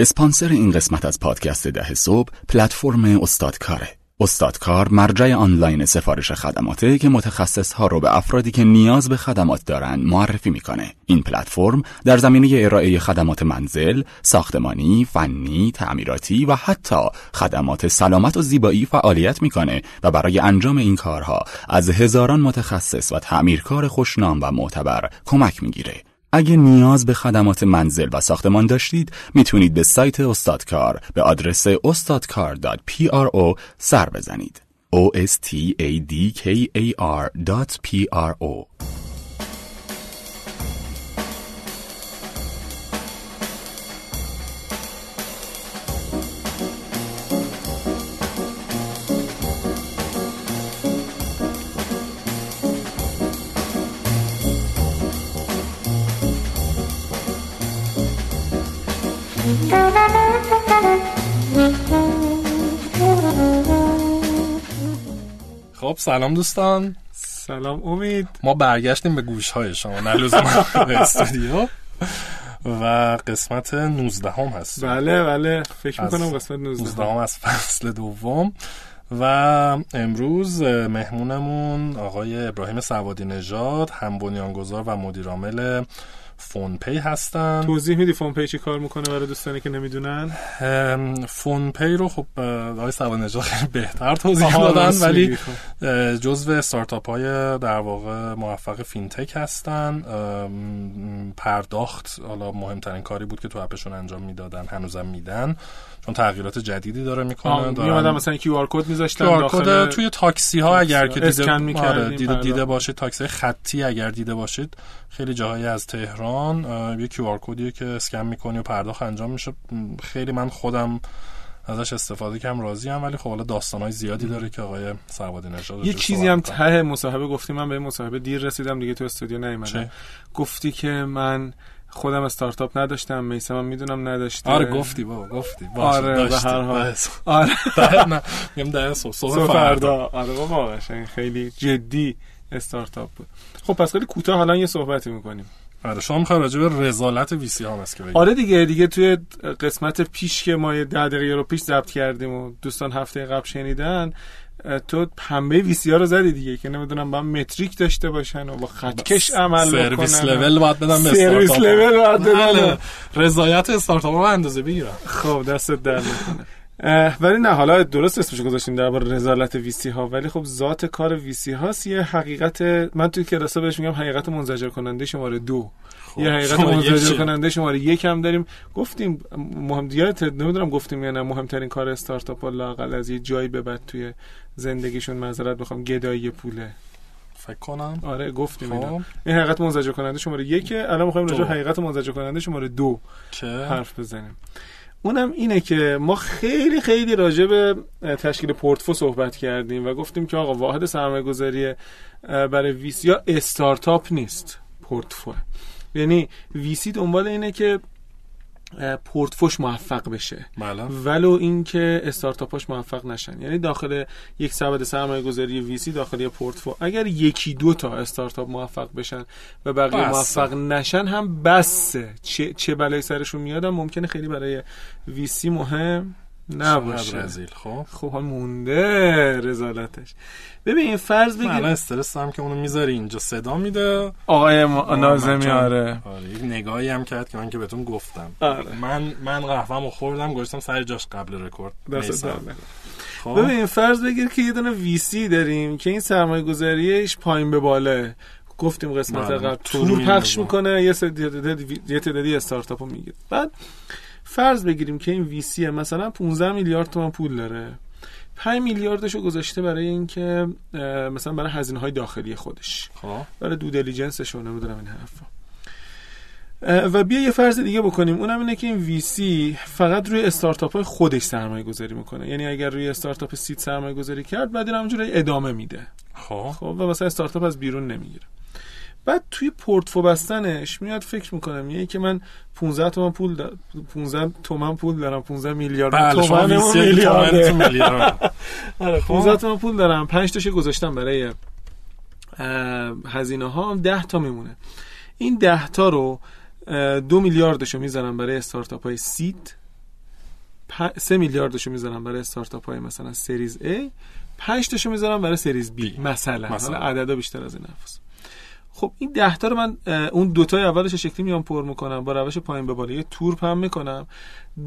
اسپانسر این قسمت از پادکست ده صبح پلتفرم استادکاره. استادکار مرجع آنلاین سفارش خدماته که متخصص ها رو به افرادی که نیاز به خدمات دارند معرفی می‌کنه. این پلتفرم در زمینه ارائه خدمات منزل، ساختمانی، فنی، تعمیراتی و حتی خدمات سلامت و زیبایی فعالیت می‌کنه و برای انجام این کارها از هزاران متخصص و تعمیرکار خوشنام و معتبر کمک می‌گیره. اگه نیاز به خدمات منزل و ساختمان داشتید می‌تونید به سایت استادکار به آدرس استادکار.pro سر بزنید. o s t a d k a خب سلام دوستان. سلام امید. ما برگشتیم به گوش های شما نه لزوما به استودیو. و قسمت 19 هم هست. بله بله. فکر می‌کنم قسمت 19 19 هم از فصل دوم. و امروز مهمونمون آقای ابراهیم سوادی نژاد هم بنیانگذار و مدیرعامل فون پی هستن. توضیح میدی فون پی چی کار می‌کنه برای دوستانی که نمی‌دونن؟ فون پی رو خب آقای سواد نژاد خیلی بهتر توضیح دادن ولی خب. جزو استارتاپ های در واقع موفق fintech هستن. پرداخت حالا مهمترین کاری بود که تو app شون انجام می‌دادن هنوزم میدن. چون تغییرات جدیدی داره می‌کنه میومدن مثلا QR code میذاشتن داخل کد توی تاکسی ها اگر که دیده, آره دیده. دیده باشید تاکسی خطی اگر دیده باشید خیلی جاهایی از تهران یه QR کدیه که اسکن می‌کنی و پرداخت انجام میشه خیلی من خودم ازش استفاده کردم راضی ام ولی خب حالا داستانای زیادی داره که آقای سوادی نژاد یه چیزی هم. ته مصاحبه گفتی من به مصاحبه دیر رسیدم دیگه تو استودیو؟ نیومدم گفتی که من خودم استارتاپ نداشتم میسم هم می‌دونم نداشته. آره گفتی بابا گفتی. باشه آره، به. هر حال. آره. میگم ده صبح فردا. آره بابا قشنگ. خیلی جدی استارتاپ بود. خب پس خیلی کوتاه حالا یه صحبتی می‌کنیم. آره شما می‌خوای راجع به رزالت ویسی هست که بگی. آره دیگه دیگه توی قسمت پیش که ما یه ده دقیقه رو پیش ضبط کردیم و دوستان هفته قبل شنیدن تو پنبه وی سی ها رو زدی دیگه که نمی‌دونم با متریک داشته باشن و با خطکش عمل سرویس بکنن لول باید بدم به سرویس استارتاپ. لول باید بدن. بله. رضایت استارتاپ رو اندازه بگیرم خب دستت در نکنه اه، ولی نه حالا درست اسمش گذاشتیم درباره رزالت ویسی ها ولی خب ذات کار ویسی هاست. یه حقیقت من توی کلاسا بهش میگم حقیقت منزجر کننده شماره دو. یه حقیقت خب، منزجر؟ کننده شماره یک هم داریم. گفتیم مهم یادت نمی‌دونم گفتیم یا نه مهمترین کار استارتاپ ها لاقل از یه جایی به بعد توی زندگیشون معذرت بخوام گدایی پوله فکر کنم. آره گفتیم خب. اینا این حقیقت منزجر کننده شماره یکه. الان می‌خوایم راجع. حقیقت منزجر کننده شماره دو که حرف بزنیم. اونم اینه که ما خیلی خیلی راجع به تشکیل پورتفو صحبت کردیم و گفتیم که آقا واحد سرمایه گذاری برای یا استارتاپ نیست پورتفو یعنی ویسی دنبال اینه که پورتفوش موفق بشه. بله. ولو اینکه استارتاپاش موفق نشن. یعنی داخل یک سبد سرمایه گذاری ویسی داخل یه پورتفو اگر یکی دو تا استارتاپ موفق بشن و بقیه. موفق نشن هم بسه. چه, چه بلایی سرشون میاد هم ممکنه خیلی برای ویسی مهم نباشه برزیل خب خب حال مونده رزالتش ببین فرض من الان بگیر استرس هم که اونو می‌ذاری اینجا صدا میده آقای ما- نازمی من آره آره یک نگاهی هم کرد که من که بهتون گفتم آره. من من قهوه‌مو خوردم گذاشتم سر جاش قبل رکورد. خب ببین فرض بگیر که یه دونه ویسی داریم که این سرمایه گذاریش پایین به باله گفتیم قسمت بله. قبل تور. پخش می‌کنه یه سری تعدادی- یه تعدادی استارتاپ رو می‌گیره بعد فرض بگیریم که این ویسی مثلا 15 میلیارد تومان پول داره. 5 میلیاردش رو گذاشته برای اینکه مثلا برای هزینه های داخلی خودش. خب. برای دو دیلیجنسش و نمی‌دونم این حرفا. و بیا یه فرض دیگه بکنیم. اونم اینه که این ویسی فقط روی استارتاپ های خودش سرمایه گذاری می‌کنه. یعنی اگر روی استارتاپ سید سرمایه گذاری کرد بعد این ادامه میده. خب. خب و مثلا استارتاپ از بیرون نمی‌گیره. بعد توی پورتفو بستنش میاد فکر می‌کنم میگه که من 15 تومن پول دا... 15 تومن پول دارم 15 میلیارد بله تومن میلیارد. آره 15 تومن پول دارم 5 تاشو گذاشتم برای هزینه ها 10 تا میمونه. این 10 تا رو دو میلیاردشو می‌ذارم برای استارتاپ های سید سه میلیاردشو می‌ذارم برای استارتاپ های مثلا سریز A 5 تاشو می‌ذارم برای سریز B, مثلا مثلا. عددا بیشتر از این حرفاست خب این ده تا رو من اون دوتای اولش شکلی میام پر می‌کنم با روش پایین به بالا یه تور پهن می‌کنم.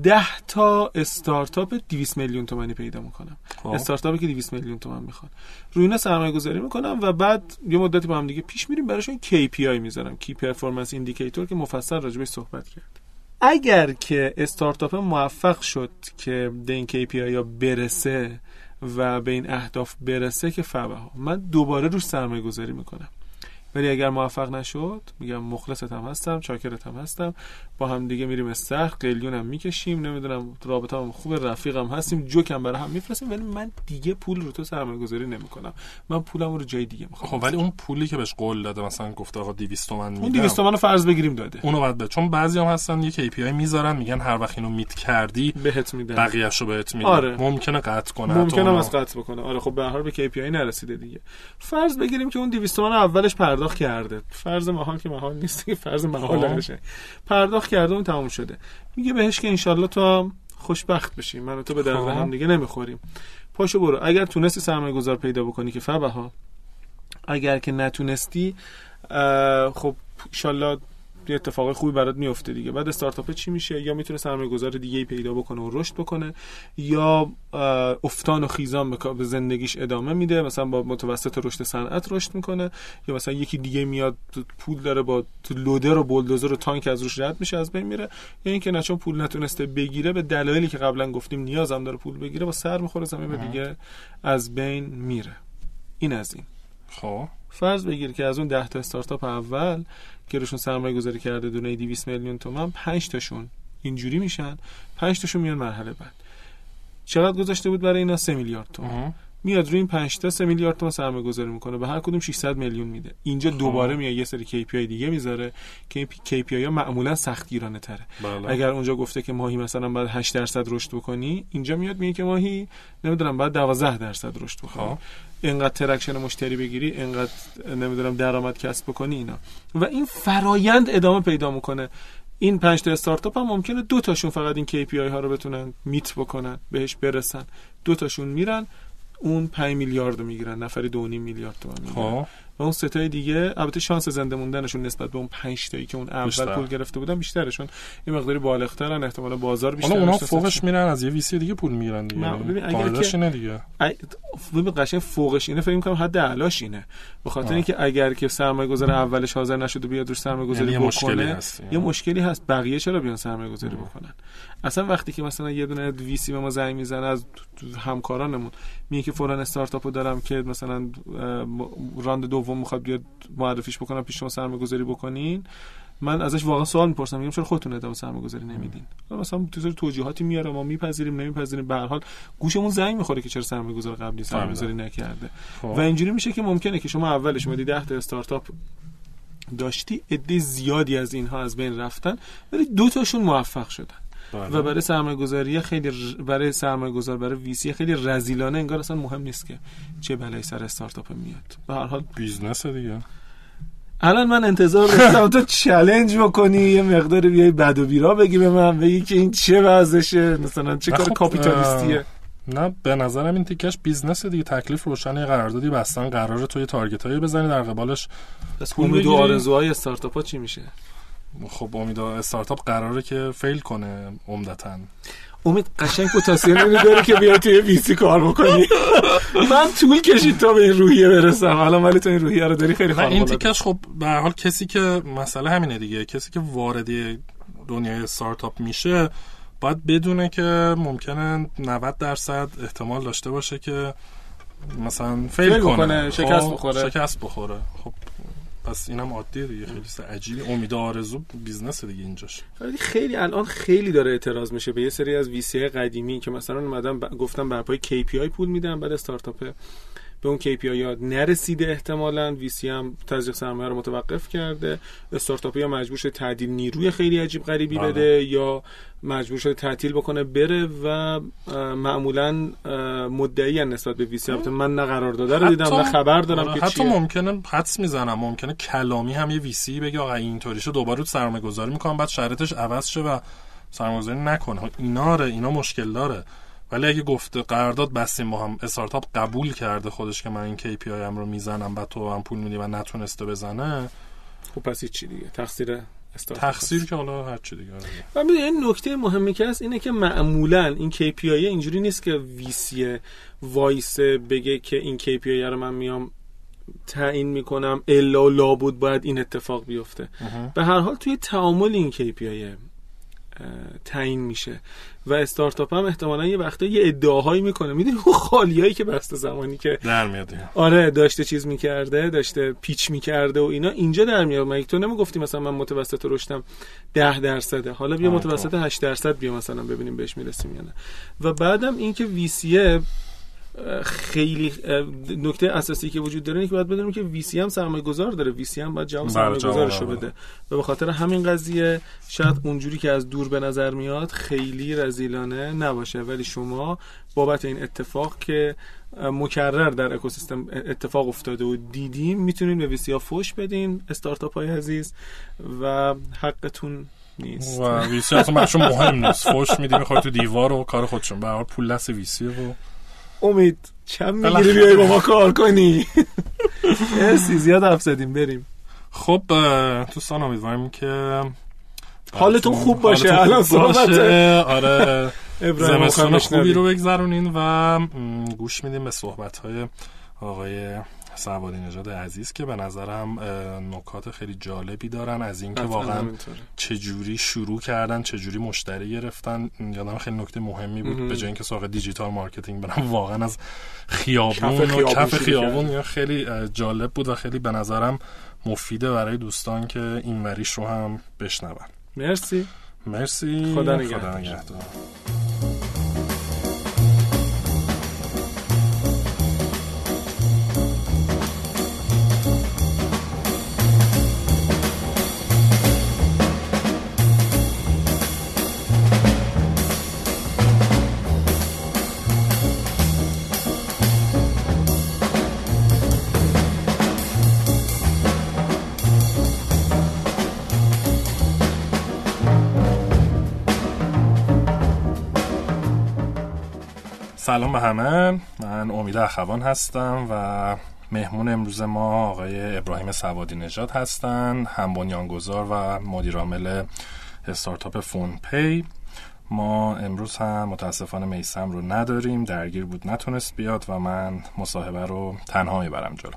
ده تا استارتاپ 200 میلیون تومانی پیدا می‌کنم. خب. استارتاپی که 200 میلیون تومان می‌خواد روی اینا سرمایه گذاری می‌کنم و بعد یه مدتی با هم دیگه پیش میریم براشون KPI می‌ذارم. key performance indicator که مفصل راجبش صحبت کرد. اگر که استارتاپ موفق شد که به این KPI ها برسه و به این اهداف برسه که فبها من دوباره روش سرمایه گذاری می‌کنم. ولی اگر موفق نشد میگم مخلصت هم هستم چاکرت هم هستم با هم دیگه میریم استخر قلیون هم می‌کشیم نمی‌دونم رابطه هم خوب رفیقم هستیم جوکم برای هم میفرستیم ولی من دیگه پول رو تو سرمایه گذاری نمی‌کنم. من پولم رو جای دیگه می‌خوام. خب ولی اون پولی که بهش قول داده مثلا گفته آقا 200 تومن میدم. اون 200 تومن رو فرض بگیریم داده. اونو بعد چون بعضی هم هستن یه KPI می‌ذارن میگن هر وقت اینو میت کردی بهت میدن. بقیه‌شو بهت میدن. آره. ممکنه قطع کنه ممکنه از قطع بکنه. آره خب به هر حال به KPI نرسیده دیگه. فرض بگیریم که اون 200 تومن اولش پرداخت کرده. فرض محال که محال نیست. که فرض محال نشه. پرداخت کرده اون تموم شده. میگه بهش که انشالله تو هم خوشبخت بشی. من و تو به درد هم دیگه نمی‌خوریم. پاشو برو. اگر تونستی سرمایه گذار پیدا بکنی که فبه ها اگر که نتونستی خب انشالله یه اتفاق خوبی برات میفته دیگه. بعد استارتاپ چی میشه؟ یا می‌تونه سرمایه گذار دیگه ای پیدا بکنه و رشد بکنه یا افتان و خیزان به زندگیش ادامه میده مثلا با متوسط رشد صنعت رشد می‌کنه یا مثلا یکی دیگه میاد پول داره با لودر و بولدوزر و تانک از روش رد میشه از بین میره. یا اینکه نه چون پول نتونسته بگیره به دلایلی که قبلا گفتیم نیازم داره پول بگیره با سر می‌خوره زمین به دیگه از بین میره. این از این. خب. فرض بگیر که از اون 10 تا استارتاپ اول که روشون سرمایه گذاری کرده دونه 200 میلیون تومن 5 تاشون اینجوری میشن 5 تاشون میان مرحله بعد. چقدر گذاشته بود برای اینا؟ 3 میلیارد تومان. میاد روی این 5 تا 3 میلیارد تومان سرمایه گذاری می‌کنه. به هر کدوم 600 میلیون میده. اینجا خب. دوباره میاد یه سری KPI دیگه می‌ذاره. که این KPI ها معمولا سختگیرانه تره. بله. اگر اونجا گفته که ماهی مثلا باید 8 درصد رشد بکنی اینجا میاد میگه که ماهی نمی‌دونم باید 12 درصد رشد بکنی. خب. اینقدر traction مشتری بگیری اینقدر نمی‌دونم درآمد کسب بکنی اینا. و این فرایند ادامه پیدا می‌کنه. این پنج تا استارتاپ هم ممکنه دو تاشون فقط این KPI ها رو بتونن میت بکنن بهش برسن. دو تاشون میرن. اون 5 میلیارد رو می‌گیرن نفری 2.5 میلیارد تومان می‌گیرن. و اون ستای دیگه البته شانس زنده موندنشون نسبت به اون 5 تایی که اون اول بیشتر. پول گرفته بودن بیشترشون یه مقداری بالغترن احتمالا بازار بیشتر اونا فوقش میرن از یه ویسی دیگه پول می‌گیرن دیگه. ببین اگر که اینه دیگه. ببین قشنگ فوقش اینه فکر می‌کنم حد اعلاش اینه. به خاطر اینکه اگر که سرمایه گذار اولش حاضر نشده بیاد روش سرمایه گذاری یعنی بکنه هست. یه مشکلی هست. بقیه چرا بیان سرمایه گذاری بکنن؟ اصلا وقتی که مثلا یه دونه ویسی به ما زنگ می‌زنه از همکارانمون میگه که فلان استارتاپو دارم که مثلا راند دوم می‌خواد بیاد معرفیش بکنم پیش شما سرمایه گذاری بکنین من ازش واقعا سوال می‌پرسم میگم چرا خودتون ادامه سرمایه گذاری نمیدین مثلا تو توجیهاتی میاره ما میپذیریم نمیپذیریم به هر حال گوشمون زنگ می‌خوره که چرا سرمایه گذار قبلی سرمایه گذاری نکرده خب. و اینجوری میشه که ممکنه که شما اولش اومدی 10 تا استارتاپ داشتی عده زیادی از اینها از بین رفتن ولی دو تاشون موفق شدن. و برای سرمایه گذاری خیلی ر... برای سرمایه گذار برای VC خیلی رذیلانه انگار اصلا مهم نیست که چه بلایی سر استارتاپ میاد. به هر حال business دیگه. الان من انتظار داشتم تو چالش بکنی یه مقدار بیای بد و بیراه بگی به من بگی که این چه وضعشه مثلا چه کار خب، کاپیتالیستیه. نه به نظرم این تیکش business دیگه تکلیف روشن قراردادی بستن قرار تو یه target هایی بزنی در قبالش امید و آرزوهای استارتاپ ها چی میشه؟ خب امید استارتاپ قراره که fail کنه عمدتا. امید قشنگ پتانسیل اینو داره که بیای توی VC کار بکنی. من طول کشید تا به این روحیه برسم. الان ولی تو این روحیه رو داری خیلی این تیکش خب به هر حال کسی که مسئله همینه دیگه. کسی که وارد دنیای استارتاپ میشه باید بدونه که ممکنه 90 درصد احتمال داشته باشه که مثلا fail, کنه, شکست خب، بخوره. شکست بخوره. خب پس اینم عادیه دیگه خیلی عجیبی امید آرزو business دیگه اینجاش. خیلی الان خیلی داره اعتراض میشه به یه سری از VC قدیمی که مثلا اومدن ب... گفتم بر پای KPI پول میدن بعد استارتاپ به اون KPI ها نرسیده احتمالا. VC هم تزریق سرمایه رو متوقف کرده. استارتاپ یا مجبور شده تعدیل نیروی خیلی عجیب غریبی بله. بده یا مجبور شده تعطیل بکنه بره و معمولا مدعی نسبت به ویسی البته من نه قرار داده رو دیدم نه خبر دارم آره، که حتی ممکنه حدس می‌زنم. ممکنه کلامی هم یه ویسی بگه آقا اینطوری شو دوباره سرمایه گذاری می‌کنم بعد شرطش عوض شه و سرمایه‌گذاری نکنه. اینا اینا مشکل داره. ولی اگه گفته قرارداد بستیم با هم استارتاپ قبول کرده خودش که من این KPI هم رو می‌زنم بعد تو هم پول میدی و نتونسته بزنه خب پس چی دیگه. تقصیر تقصیر که حالا هر چی دیگه. و این نکته مهمی که هست اینه که معمولا این KPI اینجوری نیست که وی‌سی وایسه بگه که این KPI رو من میام تعیین می‌کنم الا لابد باید این اتفاق بیفته. به هر حال توی تعامل این KPI تعیین میشه. و استارتاپ هم احتمالا یه وقتا یه ادعاهایی می‌کنه. می‌دونی اون خالیایی که بسته زمانی که در میاد آره داشته چیز می‌کرده داشته pitch می‌کرده و اینا اینجا در میاد. مگه تو نمی‌گفتی مثلا من متوسط رشدم 10 درصده؟ حالا بیا متوسط 8 درصد بیا مثلا ببینیم بهش می‌رسیم یا نه. و بعدم اینکه ویسیه خیلی نکته اساسی که وجود داره اینه که باید بدونیم که وی سی هم سرمایه گذار داره. وی سی هم باید جواب بله، سرمایه گذارش رو بده. و به خاطر همین قضیه شاید اونجوری که از دور به نظر میاد خیلی رزیلانه نباشه. ولی شما بابت این اتفاق که مکرر در اکوسیستم اتفاق افتاده و دیدیم می‌تونین به ویسی ها فوش بدین استارتاپ های عزیز و حقتون نیست. و ویسی اصلا مهم نیست. فوش میدیم می‌خواد تو دیوار و کار خودشون. به پول دست ویسی و امید چند می‌گیری بیای با ما کار کنی؟ مرسی زیاد حرف زدیم بریم. خب دوستان امیدواریم که حالتون خوب باشه الان آره زمستان خوبی رو بگذرونین و گوش میدیم به صحبت های آقای سوادی نژاد عزیز که به نظرم نکات خیلی جالبی دارن از اینکه واقعا چجوری شروع کردن چجوری مشتری گرفتن. یادم خیلی نکته مهمی بود به جای اینکه سراغ digital marketing برن واقعا از خیابون و کف خیابون خیلی جالب بود و خیلی به نظرم مفیده برای دوستان که این وریش رو هم بشنون. مرسی. مرسی. خدا نگهدار. سلام به همه. من امید اخوان هستم و مهمون امروز ما آقای ابراهیم سوادی نژاد هستن هم بنیانگذار و مدیرعامل استارتاپ فون پی ما امروز هم متاسفانه میسم رو نداریم درگیر بود نتونست بیاد و من مصاحبه رو تنها می‌برم جلو.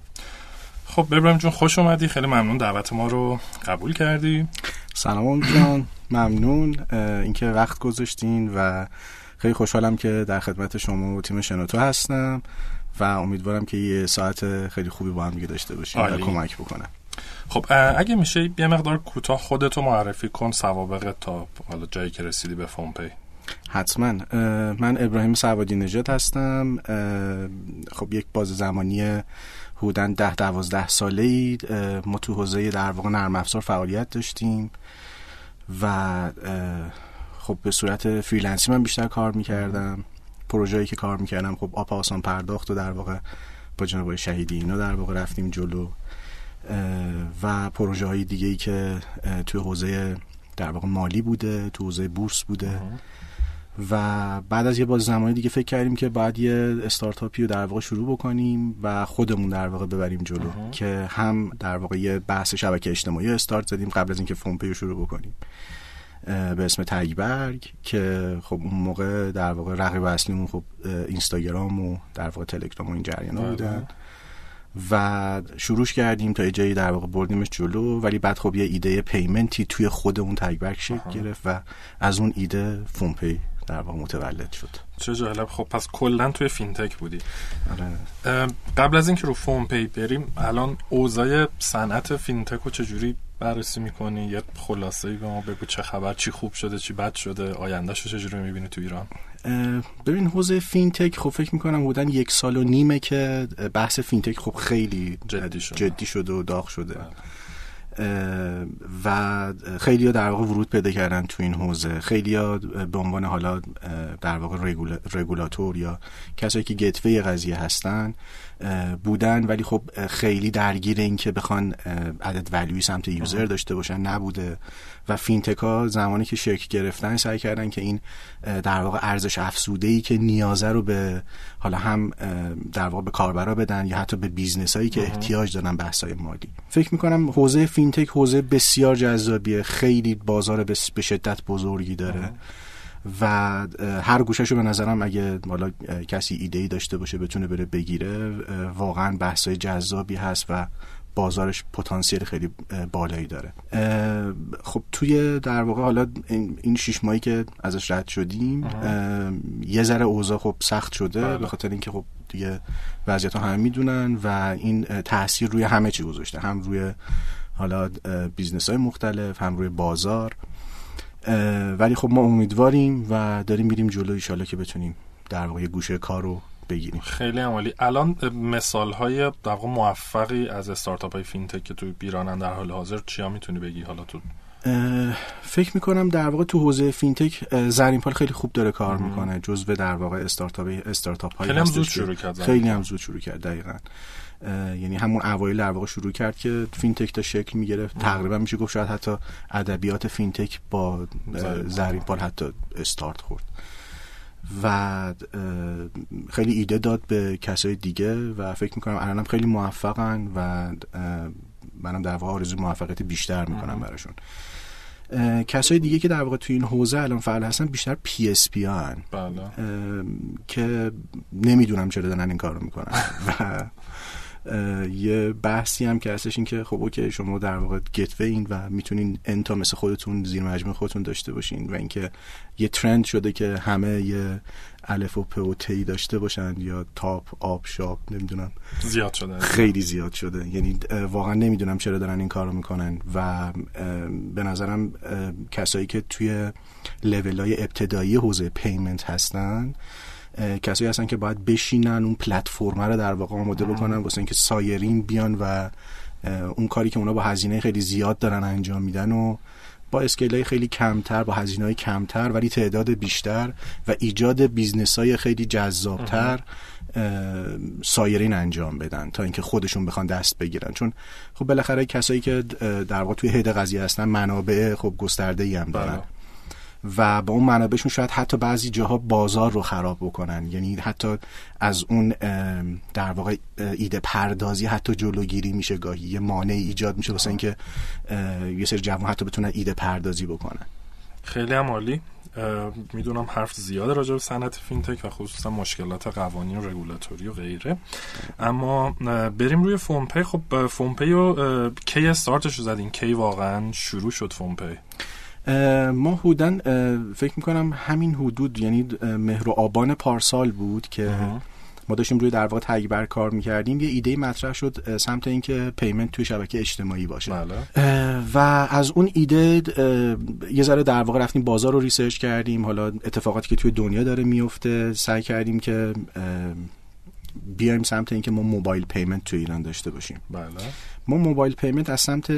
خب ابراهیم جون خوش اومدی. خیلی ممنون دعوت ما رو قبول کردی. سلام جان. ممنون. اینکه وقت گذاشتین و خیلی خوشحالم که در خدمت شما و تیم شنوتو هستم و امیدوارم که یه ساعت خیلی خوبی با هم دیگه داشته باشیم و کمک بکنم. خب اگه میشه یه مقدار کوتاه خودتو معرفی کن سوابق تا حالا جایی که رسیدی به فونپی حتما. من ابراهیم سوادی نژاد هستم. خب یک باز زمانی حدوداً ده دوازده ساله ای ما تو حوزه در واقع نرم افزار فعالیت داشتیم و خب به صورت freelance ی من بیشتر کار می‌کردم. پروژه‌ای که کار می‌کردم خب آپ آسان پرداخت و در واقع با جناب شهیدی اینا در واقع رفتیم جلو. و پروژه های دیگه ای که توی حوزه در واقع مالی بوده تو حوزه بورس بوده. و بعد از یه بازه زمانی دیگه فکر کردیم که باید یه استارتاپی رو در واقع شروع بکنیم و خودمون در واقع ببریم جلو. که هم در واقع یه بحث شبکه اجتماعی استارت زدیم قبل از اینکه فونپی رو شروع بکنیم. به اسم تگبرگ که خب اون موقع در واقع رقیب اصلیمون خب اینستاگرام و در واقع تلگرام و این جریانا بله. بودن. و شروعش کردیم تا جایی در واقع بردیمش جلو ولی بعد خب یه ایده payment ی توی خود اون تگبرگ شکل گرفت و از اون ایده فونپی در واقع متولد شد. چه جالب. خب پس کلا توی فینتک بودی. آره. قبل از اینکه رو فون پی بریم الان اوضاع صنعت فینتک رو چجوری بررسی می‌کنی؟ یه خلاصه ای به ما بگو چه خبر چی خوب شده چی بد شده آیندهش رو چجوری می‌بینی تو ایران؟ ببین حوزه فینتک خب فکر می‌کنم بودن یک سال و نیمه که بحث فینتک خب خیلی جدی شده, جدی شده و داغ شده. و خیلی ها در واقع ورود پیدا کردن تو این حوزه. خیلی ها به عنوان حالا در واقع رگولاتور یا کسایی که gateway قضیه هستن بودن ولی خب خیلی درگیر این که بخوان add value ی سمت user داشته باشن نبوده. و فینتک ها زمانی که شکل گرفتن سعی کردن که این در واقع ارزش افزوده ای که نیازه رو به حالا هم در واقع به کاربرا بدن یا حتی به business هایی که احتیاج دارن بحث های مالی. فکر می‌کنم حوزه فینتک حوزه بسیار جذابیه. خیلی بازار به شدت بزرگی داره. و هر گوشش رو به نظرم اگه حالا کسی ایده ای داشته باشه بتونه بره بگیره واقعا بحثای جذابی هست و بازارش پتانسیل خیلی بالایی داره. خب توی در واقع حالا این شش ماهی که ازش رد شدیم یه ذره اوضاع خب سخت شده بله. به خاطر اینکه خب دیگه وضعیت ها همه می‌دونن و این تاثیر روی همه چی گذاشته. هم روی حالا business های مختلف هم روی بازار. ولی خب ما امیدواریم و داریم میریم جلو ایشالا که بتونیم در واقع گوشه کار رو بگیریم. خیلی عالی الان مثال های در واقع موفقی از استارتاپ های فینتک که توی ایرانن در حال حاضر چیا می‌تونی بگی حالا تو؟ فکر می‌کنم در واقع تو حوزه فینتک زرین پال خیلی خوب داره کار می‌کنه جزو در واقع استارتاپ استارتاپ های خیلی هم زود شروع کرد خیلی هم زود شروع کرد دقیقاً. یعنی همون اوایل در واقع شروع کرد که فینتک تا شکل می‌گرفت. تقریبا میشه گفت شاید حتی ادبیات فینتک با زرین پال. حتی استارت خورد. و خیلی ایده داد به کسای دیگه و فکر می‌کنم الانم خیلی موفقن و منم در واقع آرزو موفقیت بیشتر می‌کنم براشون. کسای دیگه که در واقع توی این حوزه الان فعال هستن بیشتر PSP هن. که نمی‌دونم چرا دارن این کارو می‌کنن. و یه بحثی هم که هستش این که خب okay شما در واقع gateway این و می‌تونین اینتا مثل خودتون زیر مجموعه خودتون داشته باشین و اینکه یه trend شده که همه یه اپ و پی و تی داشته باشن یا تاپ آپ شاپ نمی‌دونم. زیاد شده. خیلی زیاد شده. یعنی واقعا نمی‌دونم چرا دارن این کارو می‌کنن و به نظرم کسایی که توی لول های ابتدایی حوزه payment هستن کسایی هستن که باید بشینن اون پلتفرم رو در واقع آماده بکنن واسه اینکه سایرین بیان و اون کاری که اونا با هزینه خیلی زیاد دارن انجام میدن و با scale خیلی کمتر با هزینه های کمتر ولی تعداد بیشتر و ایجاد business های خیلی جذابتر سایرین انجام بدن تا اینکه خودشون بخوان دست بگیرن. چون خب بالاخره کسایی که در واقع توی head قضیه هستن منابع خب گسترده ای هم دارن. بله. و با اون منابعشون شاید حتی بعضی جاها بازار رو خراب بکنن. یعنی حتی از اون در واقع ایده پردازی حتی جلوگیری میشه گاهی. یه مانعی ایجاد میشه واسه اینکه یه سری جوان حتی بتونن ایده پردازی بکنن. خیلی هم عالی. می‌دونم حرف زیاده راجع به صنعت فینتک و خصوصا مشکلات قوانین و رگولاتوری و غیره. اما بریم روی فونپی. خب فونپی رو کی استارتش رو زدین؟ کی واقعا شروع شد فونپی؟ ما حدودا فکر می‌کنم همین حدود یعنی مهر و آبان پارسال بود که ما داشتیم روی در واقع تگبر کار می‌کردیم. یه ایده مطرح شد سمت اینکه پیمنت توی شبکه اجتماعی باشه. بله. و از اون ایده یه ذره در واقع رفتیم بازار رو research کردیم. حالا اتفاقاتی که توی دنیا داره میفته سعی کردیم که بیایم سمت اینکه ما mobile payment تو ایران داشته باشیم. بله. ما mobile payment از سمت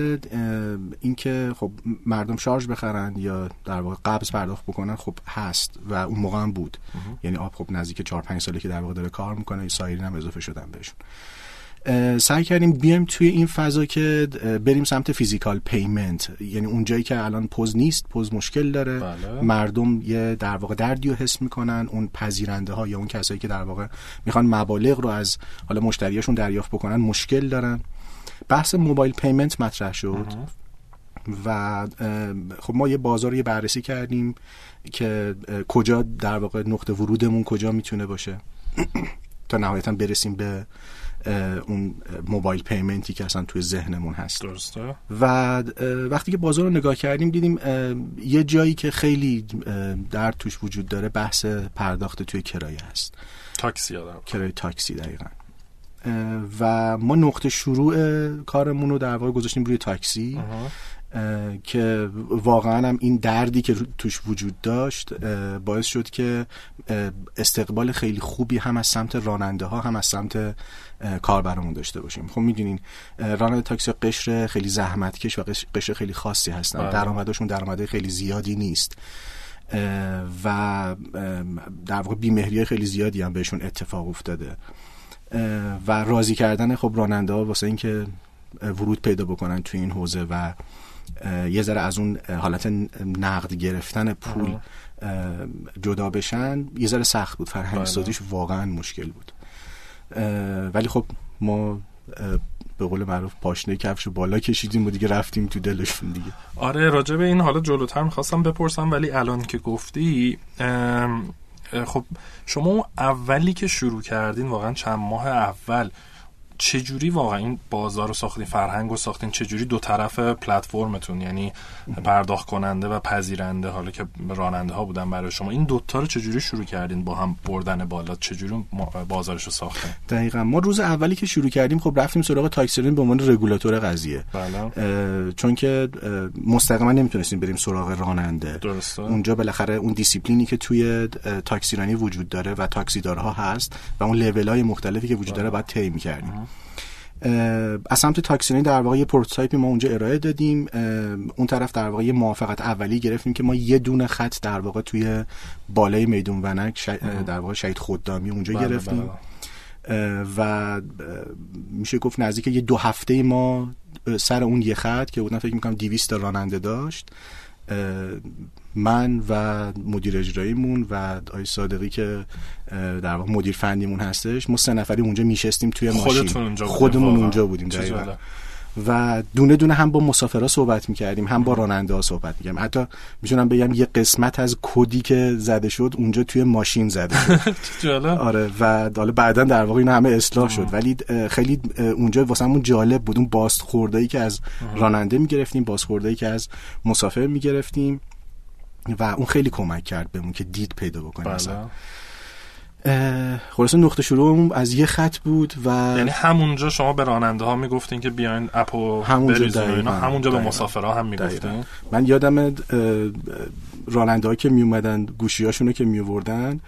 اینکه خب مردم شارژ بخرن یا در واقع قبض پرداخت بکنن خب هست و اون موقع هم بود. یعنی آپ خب نزدیک 4 5 ساله که در واقع داره کار می‌کنه سایرین هم اضافه شدن بهشون. سعی کردیم بیایم توی این فضا که بریم سمت physical payment. یعنی اونجایی که الان پوز نیست پوز مشکل داره. بله. مردم یه در واقع دردی رو حس می‌کنن. اون پذیرنده ها یا اون کسایی که در واقع می‌خوان مبالغ رو از حالا مشتریاشون دریافت بکنن مشکل دارن. بحث mobile payment مطرح شد. و خب ما یه بازار رو بررسی کردیم که کجا در واقع نقطه ورودمون کجا می‌تونه باشه. تا نهایتا برسیم به اون موبایل پیمنتی که اصلا توی ذهنمون هست. درسته. و وقتی که بازار رو نگاه کردیم دیدیم یه جایی که خیلی در توش وجود داره بحث پرداخت توی کرایه هست. تاکسی کرایه تاکسی دقیقا. و ما نقطه شروع کارمون رو در واقع گذاشتیم روی تاکسی که واقعا هم این دردی که توش وجود داشت باعث شد که استقبال خیلی خوبی هم از سمت راننده ها هم از سمت کاربرمون داشته باشیم. خب می‌دونین راننده تاکسی قشر خیلی زحمتکش و قشر خیلی خاصی هستن. بله. درآمدشون درآمده خیلی زیادی نیست. و در واقع بیمهری خیلی زیادی هم بهشون اتفاق افتاده. و راضی کردن خب راننده ها واسه اینکه ورود پیدا بکنن توی این حوزه و یه ذره از اون حالت نقد گرفتن پول جدا بشن یه ذره سخت بود. فرهنگ سازیش واقعا مشکل بود. ولی خب ما به قول معروف پاشنه کفش بالا کشیدیم و دیگه رفتیم تو دلشون دیگه. آره راجع به این حالا جلوتر می‌خواستم بپرسم ولی الان که گفتی خب شما اولی که شروع کردین واقعا چند ماه اول چجوری واقعا این بازار رو ساختین فرهنگ رو ساختین چجوری دو طرف پلتفرمتون یعنی پرداخت کننده و پذیرنده حالا که راننده ها بودن برای شما این دوتا رو چجوری شروع کردین با هم بردن بالا؟ چجوری بازارش رو ساختین؟ دقیقا. ما روز اولی که شروع کردیم خب رفتیم سراغ تاکسیرین به عنوان رگولاتور قضیه. بله. چون که مستقیما نمی‌تونستیم بریم سراغ راننده. درسته. اونجا بالاخره اون دیسیپلینی که توی تاکسیرانی وجود داره و تاکسیدارها هست و اون لول های مختلفی که وجود داره باید طی می‌کردیم. از سمت تاکسیرانی در واقع یه prototype ی ما اونجا ارائه دادیم. اون طرف در واقع یه موافقت اولی گرفتیم که ما یه دونه خط در واقع توی بالای میدون ونک در واقع شهید خوددامی اونجا بله گرفتیم. بله. و میشه گفت نزدیک یه دو هفته ما سر اون یه خط که بودن فکر می‌کنم 200 راننده داشت. من و مدیر اجراییمون و آقای صادقی که در واقع مدیر فنیمون هستش ما سه نفری اونجا میشستیم توی ماشین. اونجا خودمون اونجا بودیم دقیقاً. و دونه دونه هم با مسافرها صحبت می‌کردیم هم با راننده ها صحبت می‌کردیم. حتی می‌تونم بگم یه قسمت از کدی که زده شد اونجا توی ماشین زده شد. آره و حالا بعدا در واقع این همه اصلاح شد. ولی خیلی اونجا واسمون جالب بود. اون بازخورده‌ای که از راننده می‌گرفتیم بازخورده‌ای که از مسافر می‌گرفتیم. و اون خیلی کمک کرد بهمون که دید پیدا بکنیم بله. خلاصه نقطه شروع از یه خط بود و یعنی همونجا شما به راننده ها می‌گفتین که بیاین اپو همونجا اینا همونجا به مسافرها هم می‌گفتین؟ من یادم راننده ها که میومدن گوشی هاشونو که میوردن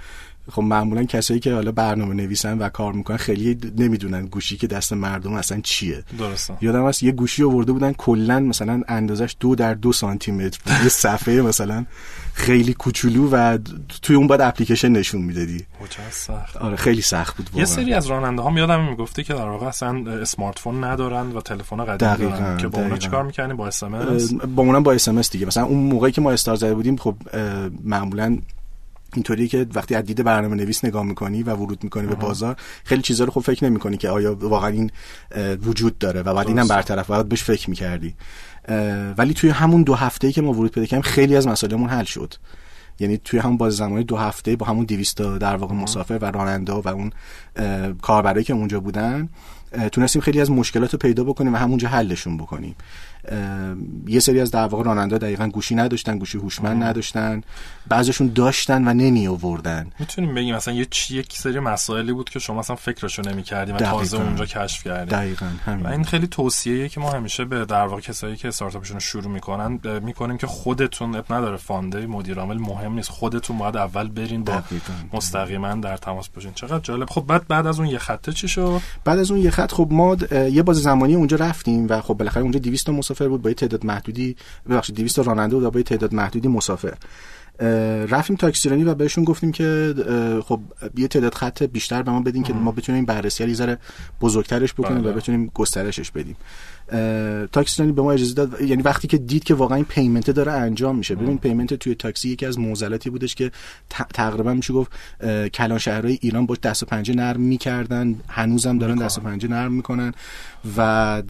خب معمولا کسایی که حالا برنامه نویسن و کار می‌کنن خیلی نمی‌دونن گوشی که دست مردم اصلا چیه. درسته. یادم هست یه گوشی آورده بودن کلا مثلا اندازش دو در دو سانتی متر یه صفحه مثلا خیلی کوچولو و توی اون بعد اپلیکیشن نشون می‌دادی. سخت. آره خیلی سخت بود واقعا. یه سری از راننده ها میادم می‌گفته که در واقع اصلا smart phone ندارن و تلفن قدیمی دارن. که با اونا چیکار می‌کنین با اس‌ام‌اس یا اونم با اس‌ام‌اس دیگه. مثلا اون موقعی که ما استار زده بودیم خب معمولا اینطوری که وقتی از دید برنامه نویس نگاه می‌کنی و ورود می‌کنی به بازار خیلی چیزا رو خب فکر نمی‌کنی که آیا واقعا این وجود داره و بعد اینم برطرف باید بهش فکر می‌کردی. ولی توی همون دو هفته که ما ورود پیدا کردیم خیلی از مسائلمون حل شد. یعنی توی همون باز زمانی دو هفته با همون 200 در واقع مسافر و راننده و اون کاربرایی که اونجا بودن تونستیم خیلی از مشکلات رو پیدا بکنیم و همونجا حلشون بکنیم. یه سری از در واقع راننده دقیقا گوشی نداشتن گوشی هوشمند نداشتن بعضیشون داشتن و نمی آوردن. می‌تونیم بگیم مثلا یه یک سری مسائلی بود که شما مثلا فکرشو نمی‌کردیم و تازه اونجا کشف کردیم. دقیقاً همین. و این خیلی توصیه‌ایه که ما همیشه به در واقع کسایی که استارتاپشون رو شروع می‌کنن می‌کنیم که خودتون اب نداره فانده مدیر عامل مهم نیست. خودتون باید اول برین با مستقیما در تماس باشین. چقدر جالب. خب بعد بعد از اون یه خطه چی شد؟ بعد از اون یه خط خب ما یه باز زمانی اونجا رفتیم و خب بالاخره اونجا 200 مسافر بود با یه تعداد محدودی ببخشید 200 راننده بود با یه تعداد محدودی مسافر. رفتیم تاکسیرانی و بهشون گفتیم که خب یه تعداد خط بیشتر به ما بدین که ما بتونیم بررسی یه ذره بزرگترش بکنیم و بتونیم گسترشش بدیم. تاکسیرانی به ما اجازه داد یعنی وقتی که دید که واقعا این payment داره انجام میشه. ببین payment توی تاکسی یکی از معضلاتی بودش که تقریبا میشه گفت کلان شهرهای ایران باش دست و پنجه نرم می‌کردن. هنوزم دارن دست و پنجه نرم می‌کنن. و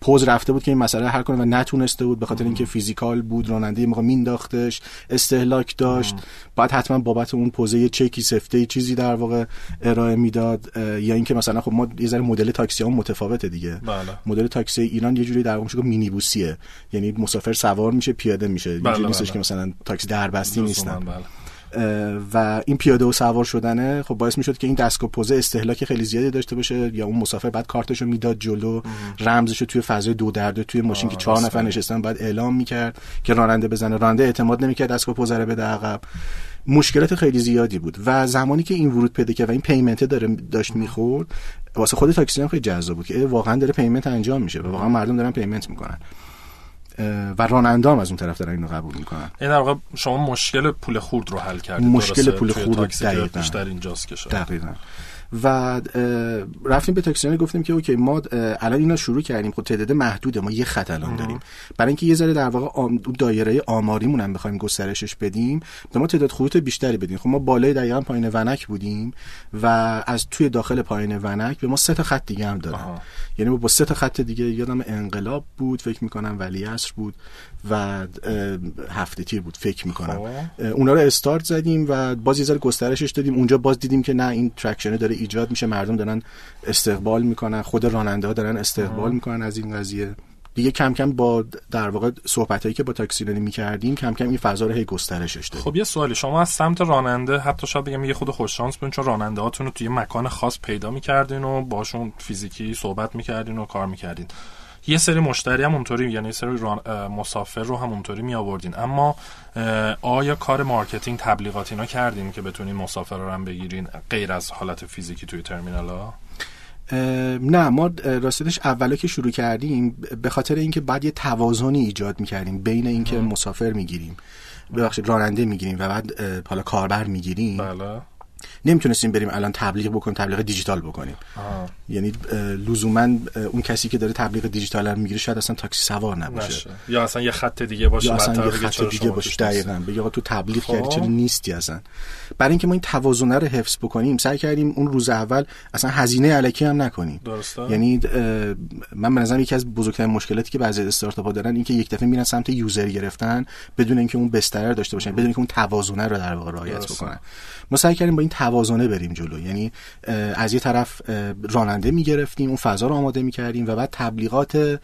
پوز رفته بود که این مسئله حل کنه و نتونسته بود به خاطر اینکه فیزیکال بود راننده موقع مینداختش استهلاک داشت بعد حتما بابت اون پوزه یه چکی سفته چیزی در واقع ارائه می‌داد یا اینکه مثلا خب ما یه ذره مدل تاکسی ها متفاوته دیگه بله. مدل تاکسی ایران یه جوری در واقع مینی بوسیه یعنی مسافر سوار میشه پیاده میشه بله نیستش بله. که مثلا تاکسی دربستی نیستن بله. و این پیاده و سوار شدنه خب باعث می‌شد که این دستگاه پوزه استهلاک خیلی زیادی داشته باشه یا اون مسافر بعد کارتشو می‌داد جلو رمزشو توی فضای دو درده توی ماشین که چهار نفر نشستن بعد اعلام می‌کرد که راننده بزنه. راننده اعتماد نمی‌کرد دستگاه پوزه رو بده عقب. مشکلات خیلی زیادی بود و زمانی که این ورود پیدا کرد و این payment داره داشت می‌خورد واسه خود تاکسی هم خیلی جذاب بود که واقعا داره payment انجام میشه و واقعا مردم دارن payment می‌کنن. و راننده هم از اون طرف دارن اینو قبول می‌کنن. این در واقع شما مشکل پول خورد رو حل کردید مشکل پول خورد دقیقاً. بیشتر اینجاست که دقیقاً. و رفتیم به تاکسیران گفتیم که okay ما الان اینا شروع کردیم. خب تعداد محدوده ما یه خط الان داریم. برای اینکه یه ذره در واقع. دایره آماریمون هم بخوایم گسترشش بدیم به ما تعداد خطوط بیشتری بدیم خب ما بالای دقیقا پایین ونک بودیم و از توی داخل پایین ونک به ما سه تا خط دیگه هم دادن. یعنی با سه تا خط دیگه یادم انقلاب بود فکر می‌کنم ولی عصر بود. و هفته تیر بود فکر می‌کنم. خب. اونا رو استارت زدیم و باز یه ذره گسترشش دادیم. اونجا باز دیدیم که نه این ترکشنه داره ایجاد میشه. مردم دارن استقبال می‌کنن. خود راننده ها دارن استقبال می‌کنن از این قضیه. دیگه کم کم با در واقع صحبت هایی که با تاکسیرانی می‌کردیم کم کم این فضا رو هی گسترشش دادیم. خب یه سوالی. شما از سمت راننده حتی شاید بگم یه خورده خوش شانس بودین چون راننده هاتون رو توی مکان خاص پیدا می‌کردین و باشون فیزیکی صحبت می‌کردین و کار می‌کردین. یه سری مشتری هم اونطوری یعنی یه سری مسافر رو هم اونطوری می آوردین اما آیا کار marketing تبلیغات اینا کردین که بتونین مسافر رو هم بگیرین غیر از حالت فیزیکی توی ترمینال ها؟ نه ما راستش اولا که شروع کردیم به خاطر اینکه بعد یه توازنی ایجاد می‌کردیم بین اینکه مسافر می‌گیریم ببخشید راننده می‌گیریم و بعد حالا کاربر می‌گیریم. بله. نمی‌تونستیم بریم الان تبلیغ بکنیم تبلیغ دیجیتال بکنیم. آه. یعنی لزوما اون کسی که داره تبلیغ دیجیتال رو می‌گیره شاید اصلا تاکسی سوار نباشه. نشه. یا اصلا یه خط دیگه باشه یا اصلا یه خط دیگه باشه. دقیقاً بگه آقا تو تبلیغ خب. کردی چرا نیستی اصلا؟ برای اینکه ما این توازن رو حفظ بکنیم سعی کردیم اون روز اول اصلا هزینه الکی هم نکنیم. درسته. یعنی من به نظرم یکی از بزرگترین مشکلاتی که بعضی استارتاپ ها دارن این که یک دفعه میرن سمت user گرفتن بدون اینکه اون بستر داشته باشن بدون اینکه اون توازن رو در واقع رعایت بکنن. ما سعی کردیم با این توازنه بریم جلو. یعنی از یه طرف راننده می‌گرفتیم اون فضا رو آماده می‌کردیم و بعد تبلیغات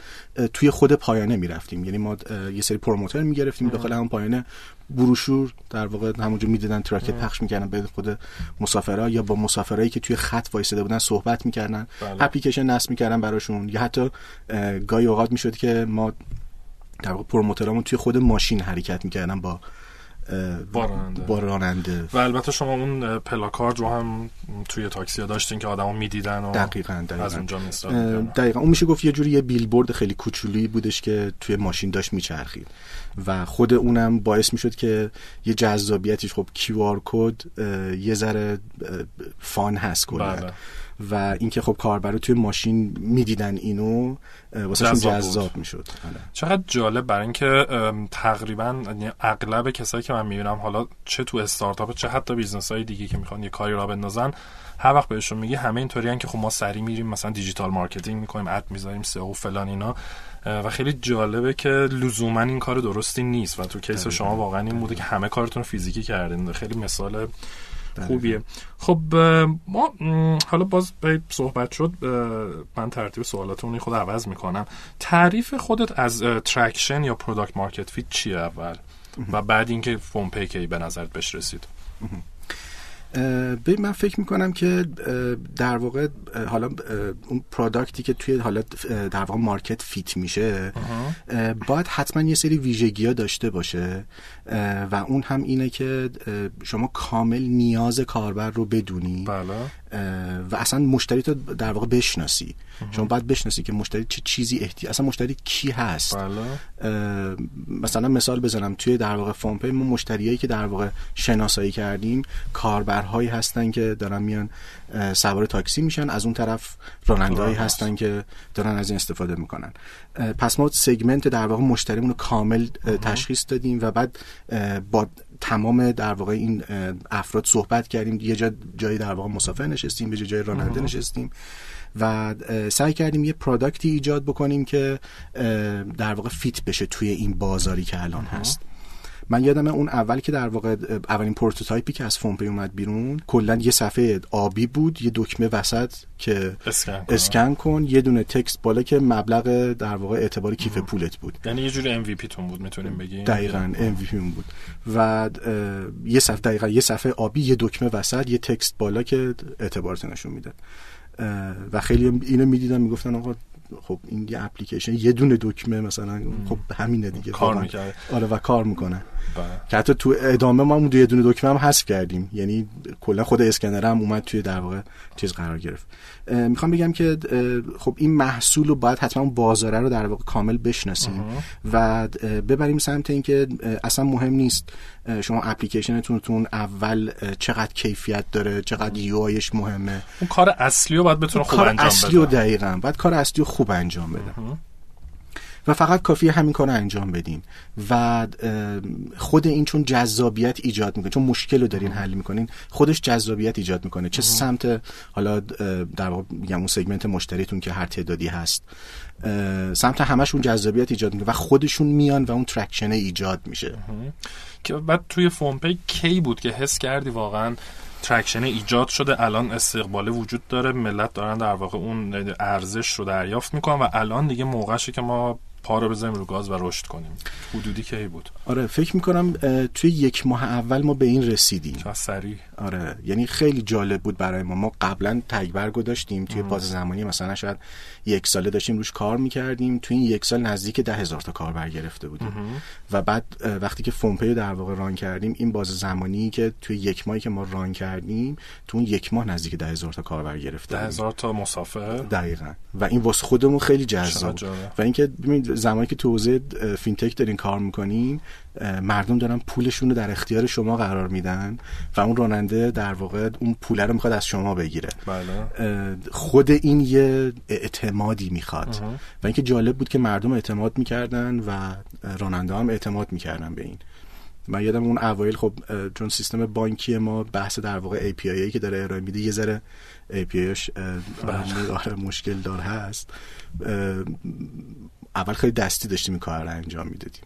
توی خود پایانه می‌رفتیم. یعنی ما یه سری promoter می‌گرفتیم داخل همون پایانه. بروشور در واقع همونجا می‌دادن تراکت پخش می‌کردن به خود مسافرها یا با مسافرایی که توی خط وایساده بودن صحبت می‌کردن. بله. اپلیکیشن نصب می‌کردن براشون. یا حتی گاهی اوقات می‌شد که ما در واقع پروموترامون توی خود ماشین حرکت می‌کردن با با راننده. با راننده و البته شما اون پلاکارد رو هم توی تاکسی ها داشتین که آدمو می‌دیدن و دقیقاً دقیقاً. از اونجا دقیقاً. اون میشه گفت یه جوری یه بیلبورد خیلی کوچولی بودش که توی ماشین داشت میچرخید. و خود اونم باعث می‌شد که یه جذابیتش خب QR code یه ذره fun هست کلا. بله. و اینکه خب کاربرا توی ماشین می‌دیدن اینو واسه جذاب. می‌شد. چقدر جالب برای اینکه تقریبا یعنی اغلب کسایی که من می‌بینم حالا چه تو استارتاپ چه حتی business های دیگه که می‌خوان یه کاری را بندازن هر وقت بهشون میگی همه اینطوری که خب ما سری میریم مثلا digital marketing می‌کنیم ad می‌ذاریم SEO فلان اینا. و خیلی جالبه که لزوما این کار درستی نیست و تو case شما واقعا این بوده که همه کارتون فیزیکی کردین. خیلی مثال خوبیه. خب اه، ما حالا باز به صحبت شد من ترتیب سوالاتمون خورده عوض می‌کنم. تعریف خودت از traction یا product market fit چیه اول؟ و بعد اینکه فون پی کی به نظرت بهش رسید؟ ببین من فکر می‌کنم که در واقع حالا اون product ی که توی حالا در واقع market fit میشه باید حتما یه سری ویژگی ها داشته باشه و اون هم اینه که شما کامل نیاز کاربر رو بدونی. بله. و اصلا مشتری تو در واقع بشناسی. شما باید بشناسی که مشتری چه چیزی احتیاج اصلا مشتری کی هست. بله. مثلا مثال بزنم. توی در واقع فونپی ما مشتریایی که در واقع شناسایی کردیم کاربرهایی هستن که دارن میان سوار تاکسی میشن. از اون طرف رانندهایی راننده هستن که دارن از این استفاده می‌کنن. پس ما segment در واقع مشتریمون رو کامل تشخیص دادیم و بعد با تمام در واقع این افراد صحبت کردیم. یه جا جایی در واقع مسافر نشستیم به جای راننده نشستیم و سعی کردیم یه product ی ایجاد بکنیم که در واقع fit بشه توی این بازاری که الان هست. من یادم اون اول که در واقع اولین prototype ی که از فونپی اومد بیرون کلا یه صفحه آبی بود یه دکمه وسط که scan, scan کن یه دونه text بالا که مبلغ در واقع اعتبار کیف پولت بود. یعنی یه جوری MVP تون بود می‌تونیم بگیم؟ دقیقا MVP اون بود. و یه صفحه دقیقا یه صفحه آبی یه دکمه وسط یه text بالا که اعتبارت نشون میده و خیلی اینو می‌دیدن می‌گفتن آقا خب این یه اپلیکیشن یه دونه دکمه مثلا خب همینه دیگه. کار می‌کنه آره و کار می‌کنه. که حتی تو ادامه ما اون یه دونه دکمه هم حذف کردیم. یعنی کلا خود اسکنر هم اومد توی در واقع چیز قرار گرفت. می‌خوام بگم که خب این محصول رو باید حتما بازاره رو در واقع کامل بشناسیم و ببریم سمت اینکه اصلا مهم نیست شما اپلیکیشنتون اول چقدر کیفیت داره چقدر یو آیش مهمه. اون کار اصلی رو باید بتونه خوب انجام بده اصلی رو دقیقاً باید کار اصلی رو خوب انجام بده. و فقط کافی همین کار انجام بدین. و خود این چون جذابیت ایجاد می‌کنه چون مشکل رو دارین حل می‌کنین خودش جذابیت ایجاد می‌کنه. چه سمت حالا در واقع میگم اون segment مشتریتون که هر تعدادی هست سمت همشون جذابیت ایجاد می‌کنه و خودشون میان و اون traction ایجاد میشه. که بعد توی فونپی کی بود که حس کردی واقعا traction ایجاد شده؟ الان استقبال وجود داره ملت دارن در واقع اون ارزش رو دریافت می‌کنن و الان دیگه موقعشه که ما پا رو بزنیم رو گاز و رشد کنیم. حدودی کی بود؟ آره فکر می‌کنم توی یک ماه اول ما به این رسیدیم. سریع. آره یعنی خیلی جالب بود برای ما. ما قبلا تگ‌برگو داشتیم توی بازه زمانی مثلا شاید یک ساله داشتیم روش کار می‌کردیم. توی این یک سال نزدیک ده هزار تا کاربر گرفته بودیم. و بعد وقتی که فونپی در واقع run کردیم این بازه زمانی که توی یک ماهی که ما run کردیم تو اون یک ماه نزدیک ده هزار تا کاربر گرفته ده هزار تا مسافر؟ دقیقا. و این واسه خودمون خیلی جذاب و اینکه ببینید زمانی که تو حوزه fintech دارین کار می‌کنین مردم دارن پولشون رو در اختیار شما قرار میدن و اون راننده در واقع اون پوله رو می‌خواد از شما بگیره. بله. خود این یه اعتمادی می‌خواد. و اینکه جالب بود که مردم اعتماد می‌کردن و راننده هم اعتماد می‌کردن به این. من یادم اون اوایل خب چون سیستم بانکی ما بحث در واقع API که داره ارائه میده یه ذره APIش مشکل دار هست. اول خیلی دستی داشتیم این کار رو انجام می‌دادیم.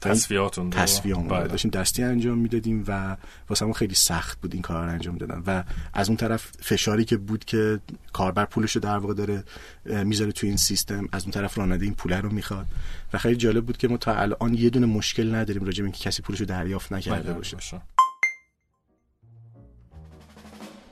تصفیاتون تصفیه بله. داشتیم دستی انجام می‌دادیم و واسه خیلی سخت بود این کار رو انجام دادن. و از اون طرف فشاری که بود که کاربر پولش رو در واقع داره می‌ذاره توی این سیستم از اون طرف راننده این پول رو می‌خواد. و خیلی جالب بود که ما تا الان یه دونه مشکل نداریم راجع به اینکه کسی پولش رو دریافت نکرده باشه.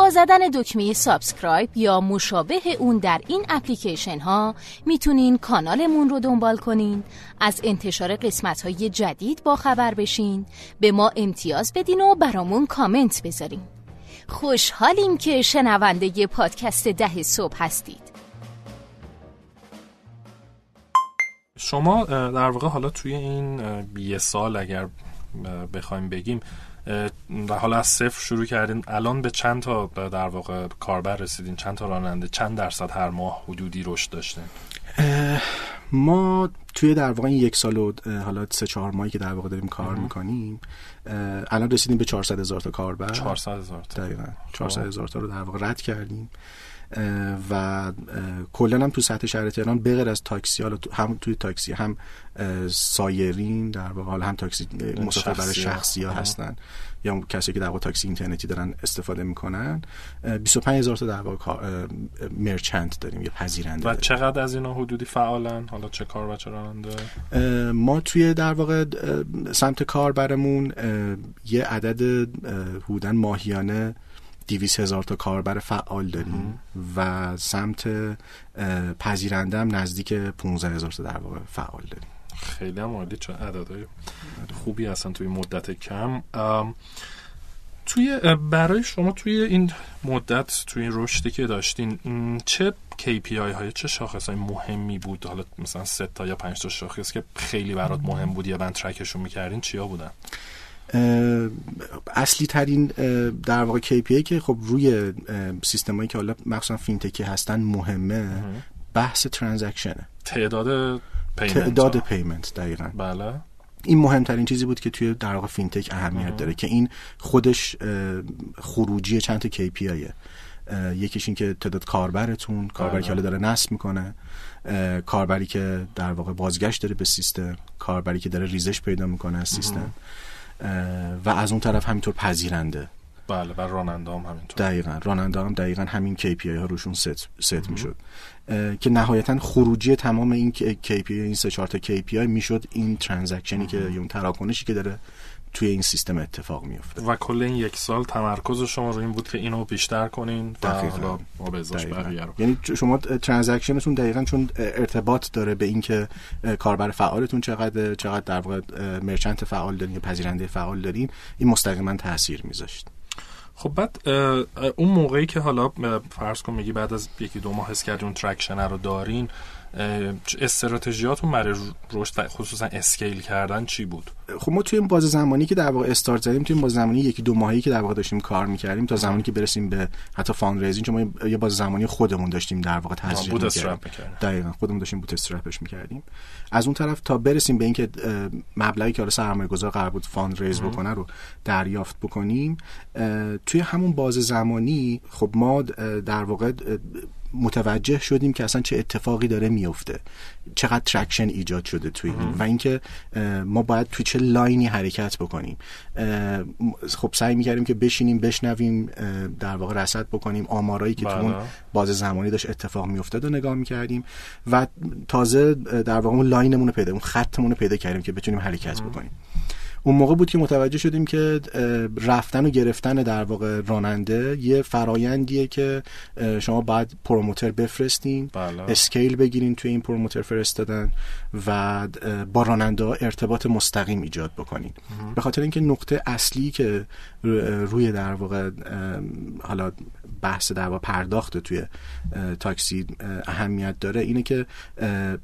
با زدن دکمه subscribe یا مشابه اون در این اپلیکیشن ها می‌تونین کانالمون رو دنبال کنین. از انتشار قسمت های جدید با خبر بشین. به ما امتیاز بدین و برامون کامنت بذارین. خوشحالیم که شنونده پادکست ده صبح هستید. شما در واقع حالا توی این یه سال اگر بخوایم بگیم و حالا از صفر شروع کردین الان به چند تا در واقع کاربر رسیدین؟ چند تا راننده؟ چند درصد هر ماه حدودی رشد داشتین؟ ما توی در واقع این یک سال و حالا سه چهار ماهی که در واقع داریم کار می‌کنیم الان رسیدیم به 400 هزار تا کاربر. 400 هزار تا. دقیقاً. 400 هزار تا رو در واقع رد کردیم. و کلا هم تو سطح شهر تهران بغیر از تاکسی حالا هم توی تاکسی هم سایرین در واقع هم تاکسی مسافر برای شخصی ها هستن یا کسی که در واقع تاکسی اینترنتی دارن استفاده می‌کنن. 25 هزار تا در واقع مرچنت داریم یا پذیرنده و چقدر از اینا حدودی فعالن؟ حالا چه کار و چه راننده؟ ما توی در واقع سمت کار برمون یه عدد حدودن ماهیانه دیویس هزار تا کاربر فعال داریم و سمت پذیرنده هم نزدیک 15 هزار تا در واقع فعال داریم. خیلی هم عالی چه عددهای خوبی هستن توی مدت کم. توی برای شما توی این مدت توی این رشدی که داشتین چه KPI های چه شاخص های مهمی بود؟ حالا مثلا سه تا یا پنج تا شاخص که خیلی برات مهم بود یا بند ترکشون می‌کردین چیا بودن؟ اصلی ترین در واقع KPI که خب روی سیستمایی که حالا مخصوصا fintech ی هستن مهمه بحث transaction ه. تعداد تعداد payment دقیقا. بله. این مهمترین چیزی بود که توی در واقع fintech اهمیت داره که این خودش خروجی چند تا KPI یکیش این که تعداد کاربرتون کاربری که حالا داره نصب می‌کنه کاربری که در واقع بازگشت داره به سیستم کاربری که داره ریزش پیدا می‌کنه از سیستم. و از اون طرف همینطور پذیرنده. بله و راننده هم همینطور. دقیقا راننده هم دقیقا همین KPI ها روشون set, set می‌شد. که نهایتا خروجی تمام این KPI این سه چهار تا KPI می‌شد این transaction ی که اون تراکنشی که داره توی این سیستم اتفاق میفته و کل این یک سال تمرکز شما رو این بود که اینو بیشتر کنین و حالا بقیه رو. یعنی شما transaction تون دقیقا چون ارتباط داره به اینکه کاربر فعالتون چقدر چقدر در واقع merchant فعال دارین یا پذیرنده فعال دارین این مستقیما تاثیر میذاشت. خب بعد اون موقعی که حالا فرض کن میگی بعد از یکی دو ماه حس کردی اون traction رو دارین استراتژیاتون برای رشد خصوصا scale کردن چی بود؟ خب ما توی این بازه زمانی که در واقع استارت زدیم توی این بازه زمانی یکی دو ماهی که در واقع داشتیم کار می‌کردیم تا زمانی که برسیم به حتی fundraising چون ما یه بازه زمانی خودمون داشتیم در واقع تزریق می‌کردیم. دقیقاً خودمون داشتیم bootstrap ش می‌کردیم. از اون طرف تا برسیم به اینکه مبلغی که حالا سرمایه گذار قرار بود fundraise بکنه رو دریافت بکنیم توی همون بازه زمانی خب ما در واقع متوجه شدیم که اصلا چه اتفاقی داره میفته. چقدر traction ایجاد شده توی این. و اینکه ما باید توی چه line ی حرکت بکنیم. خب سعی می‌کردیم که بشینیم بشنویم در واقع رصد بکنیم آمارایی که تو اون بله. بازه زمانی داشت اتفاق میافتاد و نگاه می‌کردیم. و تازه در واقع اون line مون رو پیدا اون خطمون رو پیدا کردیم که بتونیم حرکت بکنیم. اون موقع بود که متوجه شدیم که رفتن و گرفتن در واقع راننده یه فرایندیه که شما باید promoter بفرستین بله. scale بگیرین توی این promoter فرستادن و با راننده ها ارتباط مستقیم ایجاد بکنین به خاطر اینکه نقطه اصلی که روی در واقع حالا بحث در پرداخت توی تاکسی اهمیت داره اینه که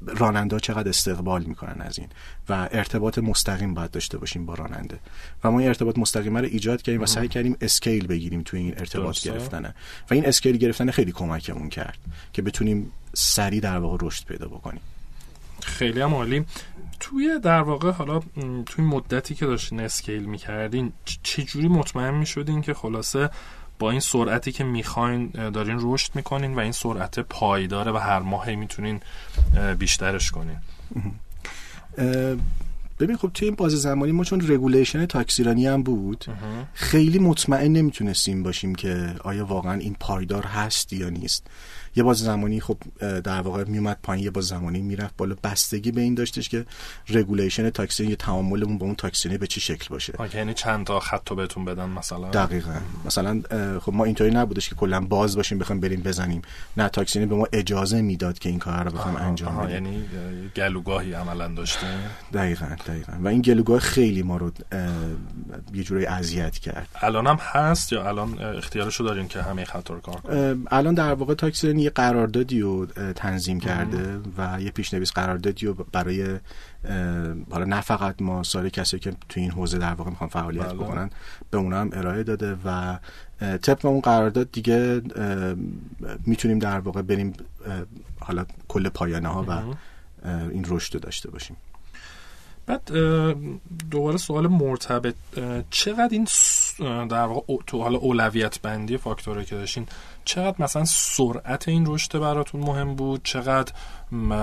راننده چقدر استقبال می‌کنن از این و ارتباط مستقیم باید داشته باشیم با راننده. و ما این ارتباط مستقیم رو ایجاد کردیم و سعی کردیم اسکیل بگیریم توی این ارتباط درسته. گرفتنه و این اسکیل گرفتن خیلی کمکمون کرد که بتونیم سریع در واقع رشد پیدا بکنیم. خیلی هم عالی. توی در واقع حالا توی مدتی که داشتین scale می‌کردین چجوری مطمئن می‌شدین که خلاصه با این سرعتی که می‌خواین دارین رشد می‌کنین و این سرعت پایداره و هر ماه می‌تونین بیشترش کنین. ببین خب توی این بازه زمانی ما چون regulation تاکسیرانی هم بود خیلی مطمئن نمی‌تونستیم باشیم که آیا واقعا این پایدار هست یا نیست. یه بازه زمانی خب در واقع میومد پایین یه بازه زمانی می‌رفت بالا. بستگی به این داشتش که regulation تاکسی یا تعاملمون با اون تاکسی به چی شکل باشه. یعنی چند تا خط بهتون بدن مثلا؟ دقیقا. مثلا خب ما اینطوری نبودش که کلا باز باشیم بخوایم بریم بزنیم. نه تاکسی به ما اجازه می‌داد که این کار رو بخوایم انجام بدیم. یعنی گلوگاهی عملا داشتیم؟ دقیقا دقیقا. و این گلوگاه خیلی ما رو یه جوری اذیت کرد. الان هم هست یا الان اختیارشو دارین که همه خط رو کار کنیم الان در واقع تاکسی یه قراردادی رو تنظیم کرده و یه پیشنویس قراردادی رو برای حالا نه فقط ما سال کسی که تو این حوزه در واقع می‌خوان فعالیت بله. بکنن به اونا هم ارائه داده و طبق اون قرارداد دیگه می‌تونیم در واقع بریم حالا کل پایانه ها و این رشد رو داشته باشیم. بعد دوباره سوال مرتبط چقدر این در واقع تو حالا اولویت بندی فاکتوری که داشتین چقدر مثلا سرعت این رشد براتون مهم بود؟ چقدر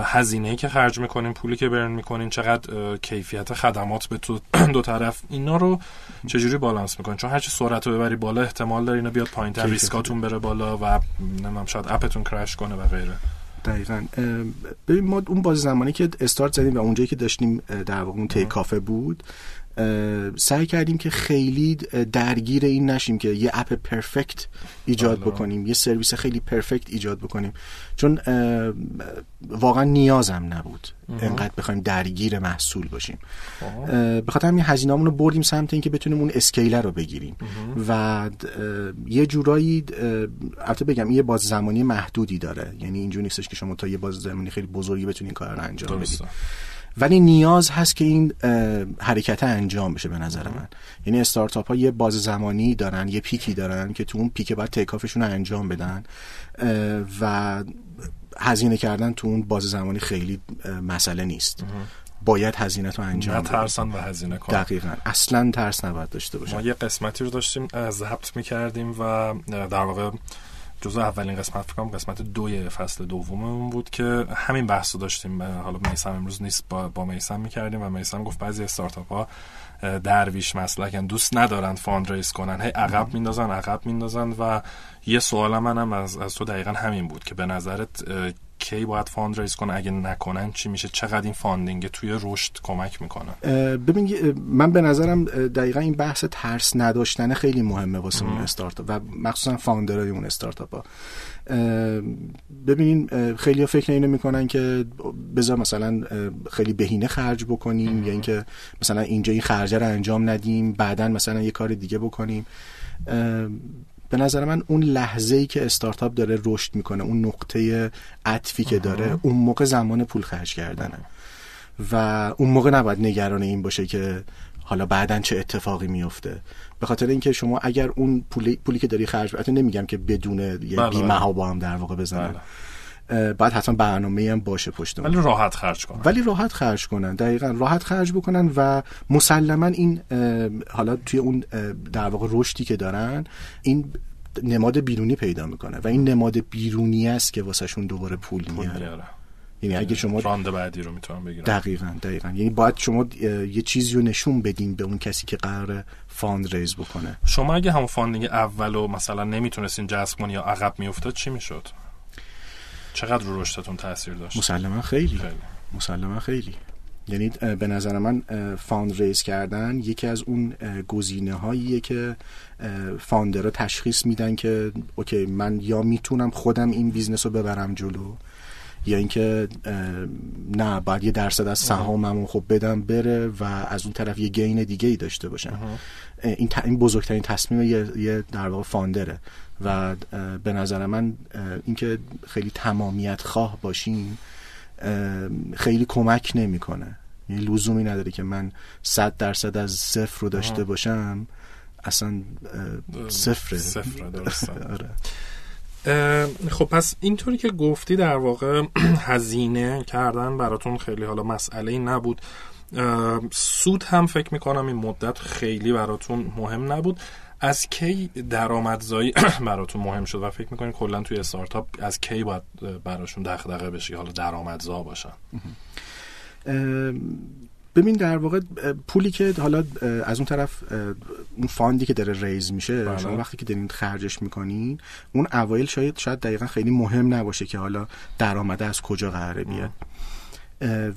هزینه که خرج می‌کنین پولی که برن می‌کنین چقدر کیفیت خدمات به تو دو طرف اینا رو چجوری بالانس می‌کنین؟ چون هرچی سرعت رو ببری بالا احتمال داره اینا بیاد پایینتر ریسکاتون بره بالا و نمی‌دونم شاید اپتون کرش کنه و غیره. دقیقا. ببین ما اون باز زمانی که استارت زدیم و اونجایی که داشتیم در واقع اون تی کافه بود سعی کردیم که خیلی درگیر این نشیم که یه اپ پرفکت ایجاد. بکنیم یه سرویس خیلی پرفکت ایجاد بکنیم. چون واقعا نیازم نبود انقدر بخوایم درگیر محصول باشیم. به خاطر همین هزینه‌مون رو بردیم سمت اینکه بتونیم اون اسکیلر رو بگیریم. و یه جورایی البته بگم یه باز زمانی محدودی داره. یعنی اینجوری نیستش که شما تا یه باز زمانی خیلی بزرگی بتونین کار رو انجام بدید. ولی نیاز هست که این حرکت انجام بشه به نظر من. یعنی استارتاپ ها یه باز زمانی دارن یه پیکی دارن که تو اون پیک باید تیکافشون رو انجام بدن و هزینه کردن تو اون باز زمانی خیلی مسئله نیست. باید هزینه تو انجام ترسن و هزینه کنن. دقیقا. اصلا ترس نباید داشته باشن. ما یه قسمتی رو داشتیم ضبط می‌کردیم و در واقع جزو اولین قسمت فکرم قسمت دوی فصل دوممون بود که همین بحث رو داشتیم حالا میسم امروز نیست با, با میسم می‌کردیم و میسم گفت بعضی استارتاپ ها درویش مسلکن دوست ندارن fund raise کنن. هی عقب میندازن عقب میندازن و یه سوال منم از, از تو دقیقا همین بود که به نظرت کی باید fund raise کنه اگه نکنن چی میشه؟ چقدر این funding توی رشد کمک می‌کنه؟ ببین من به نظرم دقیقا این بحث ترس نداشتن خیلی مهمه واسه اون استارتاپ و مخصوصا founder های اون استارتاپ ها. ببینین خیلی فکر اینو می‌کنن که بذار مثلا خیلی بهینه خرج بکنیم یا اینکه مثلا اینجا این خرجه رو انجام ندیم بعدا مثلا یه کار دیگه بکنیم. به نظر من اون لحظه ای که استارتاپ داره رشد می‌کنه اون نقطه عطفی که داره اون موقع زمان پول خرج کردنه. و اون موقع نباید نگران این باشه که حالا بعدا چه اتفاقی میفته به خاطر اینکه شما اگر اون پولی, پولی که داری خرج البته نمیگم که بدون یه بله، بیمه ها با هم در واقع بزنن. بله. بعد حتما برنامه هم باشه پشت ولی راحت خرج کنن. ولی راحت خرج کنن. دقیقا راحت خرج بکنن و مسلما این حالا توی اون در واقع رشدی که دارن این نماد بیرونی پیدا می‌کنه و این نماد بیرونی است که واسهشون دوباره پول میاره یعنی اگه شما round بعدی رو می‌تونم بگیرم دقیقا دقیقا. یعنی باید شما یه چیزی رو نشون بدین به اون کسی که قراره fund raise بکنه. شما اگه همون funding اولو مثلا نمی‌تونستین جذب کنی یا عقب میافتاد چی می‌شد؟ چقدر رو رشدتون تاثیر داشت؟ مسلما خیلی, خیلی. مسلما خیلی. یعنی به نظر من fund raise کردن یکی از اون گزینه هاییه که founder ها تشخیص میدن که okay من یا می‌تونم خودم این business رو ببرم جلو یا اینکه نه باید یه درصد از سهاممو خب بدم بره و از اون طرف یه gain دیگه ای داشته باشم این, این بزرگترین تصمیم یه, در واقع founder ه. و به نظر من اینکه خیلی تمامیت خواه باشیم خیلی کمک نمی‌کنه. یعنی لزومی نداره که من صد درصد از صفر رو داشته باشم. اصلا صفره. صفره درسته. آره. خب پس اینطوری که گفتی در واقع هزینه کردن براتون خیلی حالا مسئله ای نبود. سود هم فکر می‌کنم این مدت خیلی براتون مهم نبود. از کی درآمدزایی براتون مهم شد و فکر می‌کنین کلا توی استارتاپ از کی باید براشون دغدغه بشه حالا درآمدزا باشن. ببین در واقع پولی که حالا از اون طرف اون فاندی که داره ریز میشه بله. شما وقتی که دارین خرجش می‌کنین اون اوایل شاید شاید دقیقا خیلی مهم نباشه که حالا درآمده از کجا قراره بیاد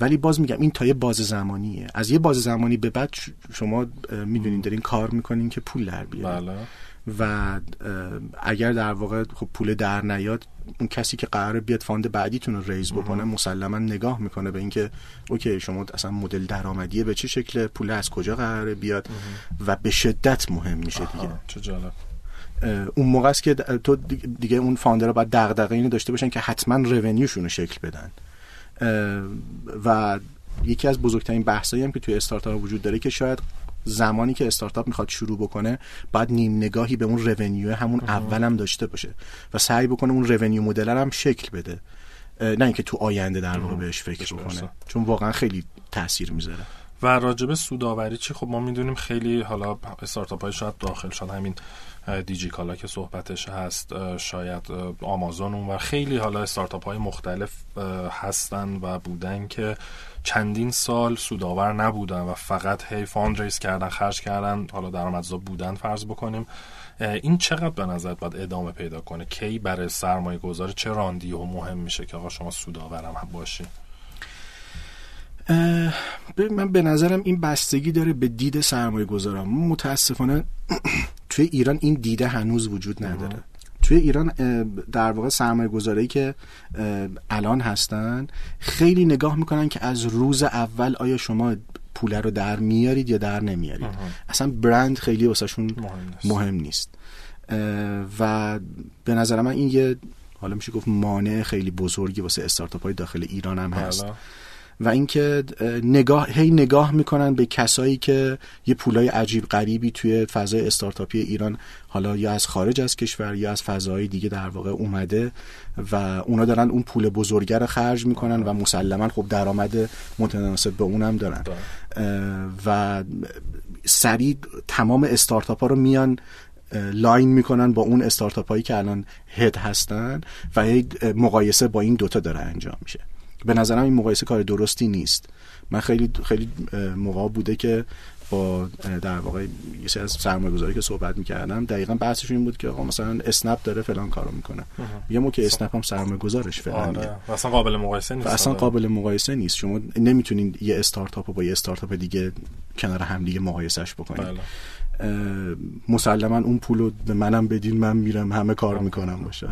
ولی باز میگم این تا یه باز زمانیه از یه باز زمانی به بعد شما می‌دونین دارین کار می‌کنین که پول در بیاد بله. و اگر در واقع خب پول در نیاد اون کسی که قراره بیاد fund بعدیتون رو raise بکنه مسلما نگاه می‌کنه به اینکه okay شما اصلا مدل درآمدیه به چه شکل پول از کجا قراره بیاد؟ و به شدت مهم میشه دیگه. چه جالب. اون موقع است که تو دیگه اون founder باید دغدغه اینو داشته باشن که حتما revenue شون رو شکل بدن. و یکی از بزرگترین بحثایی هم که توی استارتاپ وجود داره که شاید زمانی که استارتاپ می‌خواد شروع بکنه بعد نیم نگاهی به اون رونیو همون اولم داشته باشه و سعی بکنه اون رونیو مدل هم شکل بده. نه اینکه تو آینده در واقع بهش فکر بکنه. چون واقعا خیلی تاثیر می‌ذاره. و راجب سوداوری چی؟ خب ما می‌دونیم خیلی حالا استارتاپ های شاید داخل شد همین دیجی کالا که صحبتش هست شاید آمازون و خیلی حالا استارتاپ های مختلف هستن و بودن که چندین سال سودآور نبودن و فقط هی fund raise کردن خرج کردن حالا درآمدزا بودن فرض بکنیم. این چقدر به نظر باید ادامه پیدا کنه؟ کی برای سرمایه گذار چه round ی و مهم میشه که آقا شما سودآورم باشی؟ من به نظرم این بستگی داره به دید سرمایه گذارم متاسفانه توی ایران این دیده هنوز وجود نداره. توی ایران در واقع سرمایه گذاری که الان هستن خیلی نگاه می‌کنن که از روز اول آیا شما پول رو در میارید یا در نمیارید. اصلا برند خیلی واسهشون مهم نیست. و به نظر من این یه حالا میشه گفت مانع خیلی بزرگی واسه استارتاپ های داخل ایران هم هست. و اینکه نگاه هی نگاه می‌کنن به کسایی که یه پولای عجیب غریبی توی فضای استارتاپی ایران حالا یا از خارج از کشور یا از فضای دیگه در واقع اومده و اونا دارن اون پول بزرگه رو خرج می‌کنن و مسلما خب درآمد متناسب به اونم دارن. و سریع تمام استارتاپ ها رو میان لاین می‌کنن با اون استارتاپ هایی که الان هد هستن و مقایسه با این دوتا داره انجام میشه. به نظرم این مقایسه کار درستی نیست. من خیلی خیلی موقع بوده که با در واقع یه سری از سرمایه‌گذاری که صحبت می‌کردم دقیقا بحثشون این بود که آقا مثلا اسنپ داره فلان کارو می‌کنه. یه موقع اسنپ هم سرمایه گذارش فعلا آره. اصلا قابل مقایسه نیست. اصلا قابل مقایسه نیست. شما نمی‌تونین یه استارتاپ با یه استارتاپ دیگه کنار هم دیگه مقایسهش بکنید بله. مسلما اون پولو به منم بدین من میرم همه کار می‌کنم. باشه.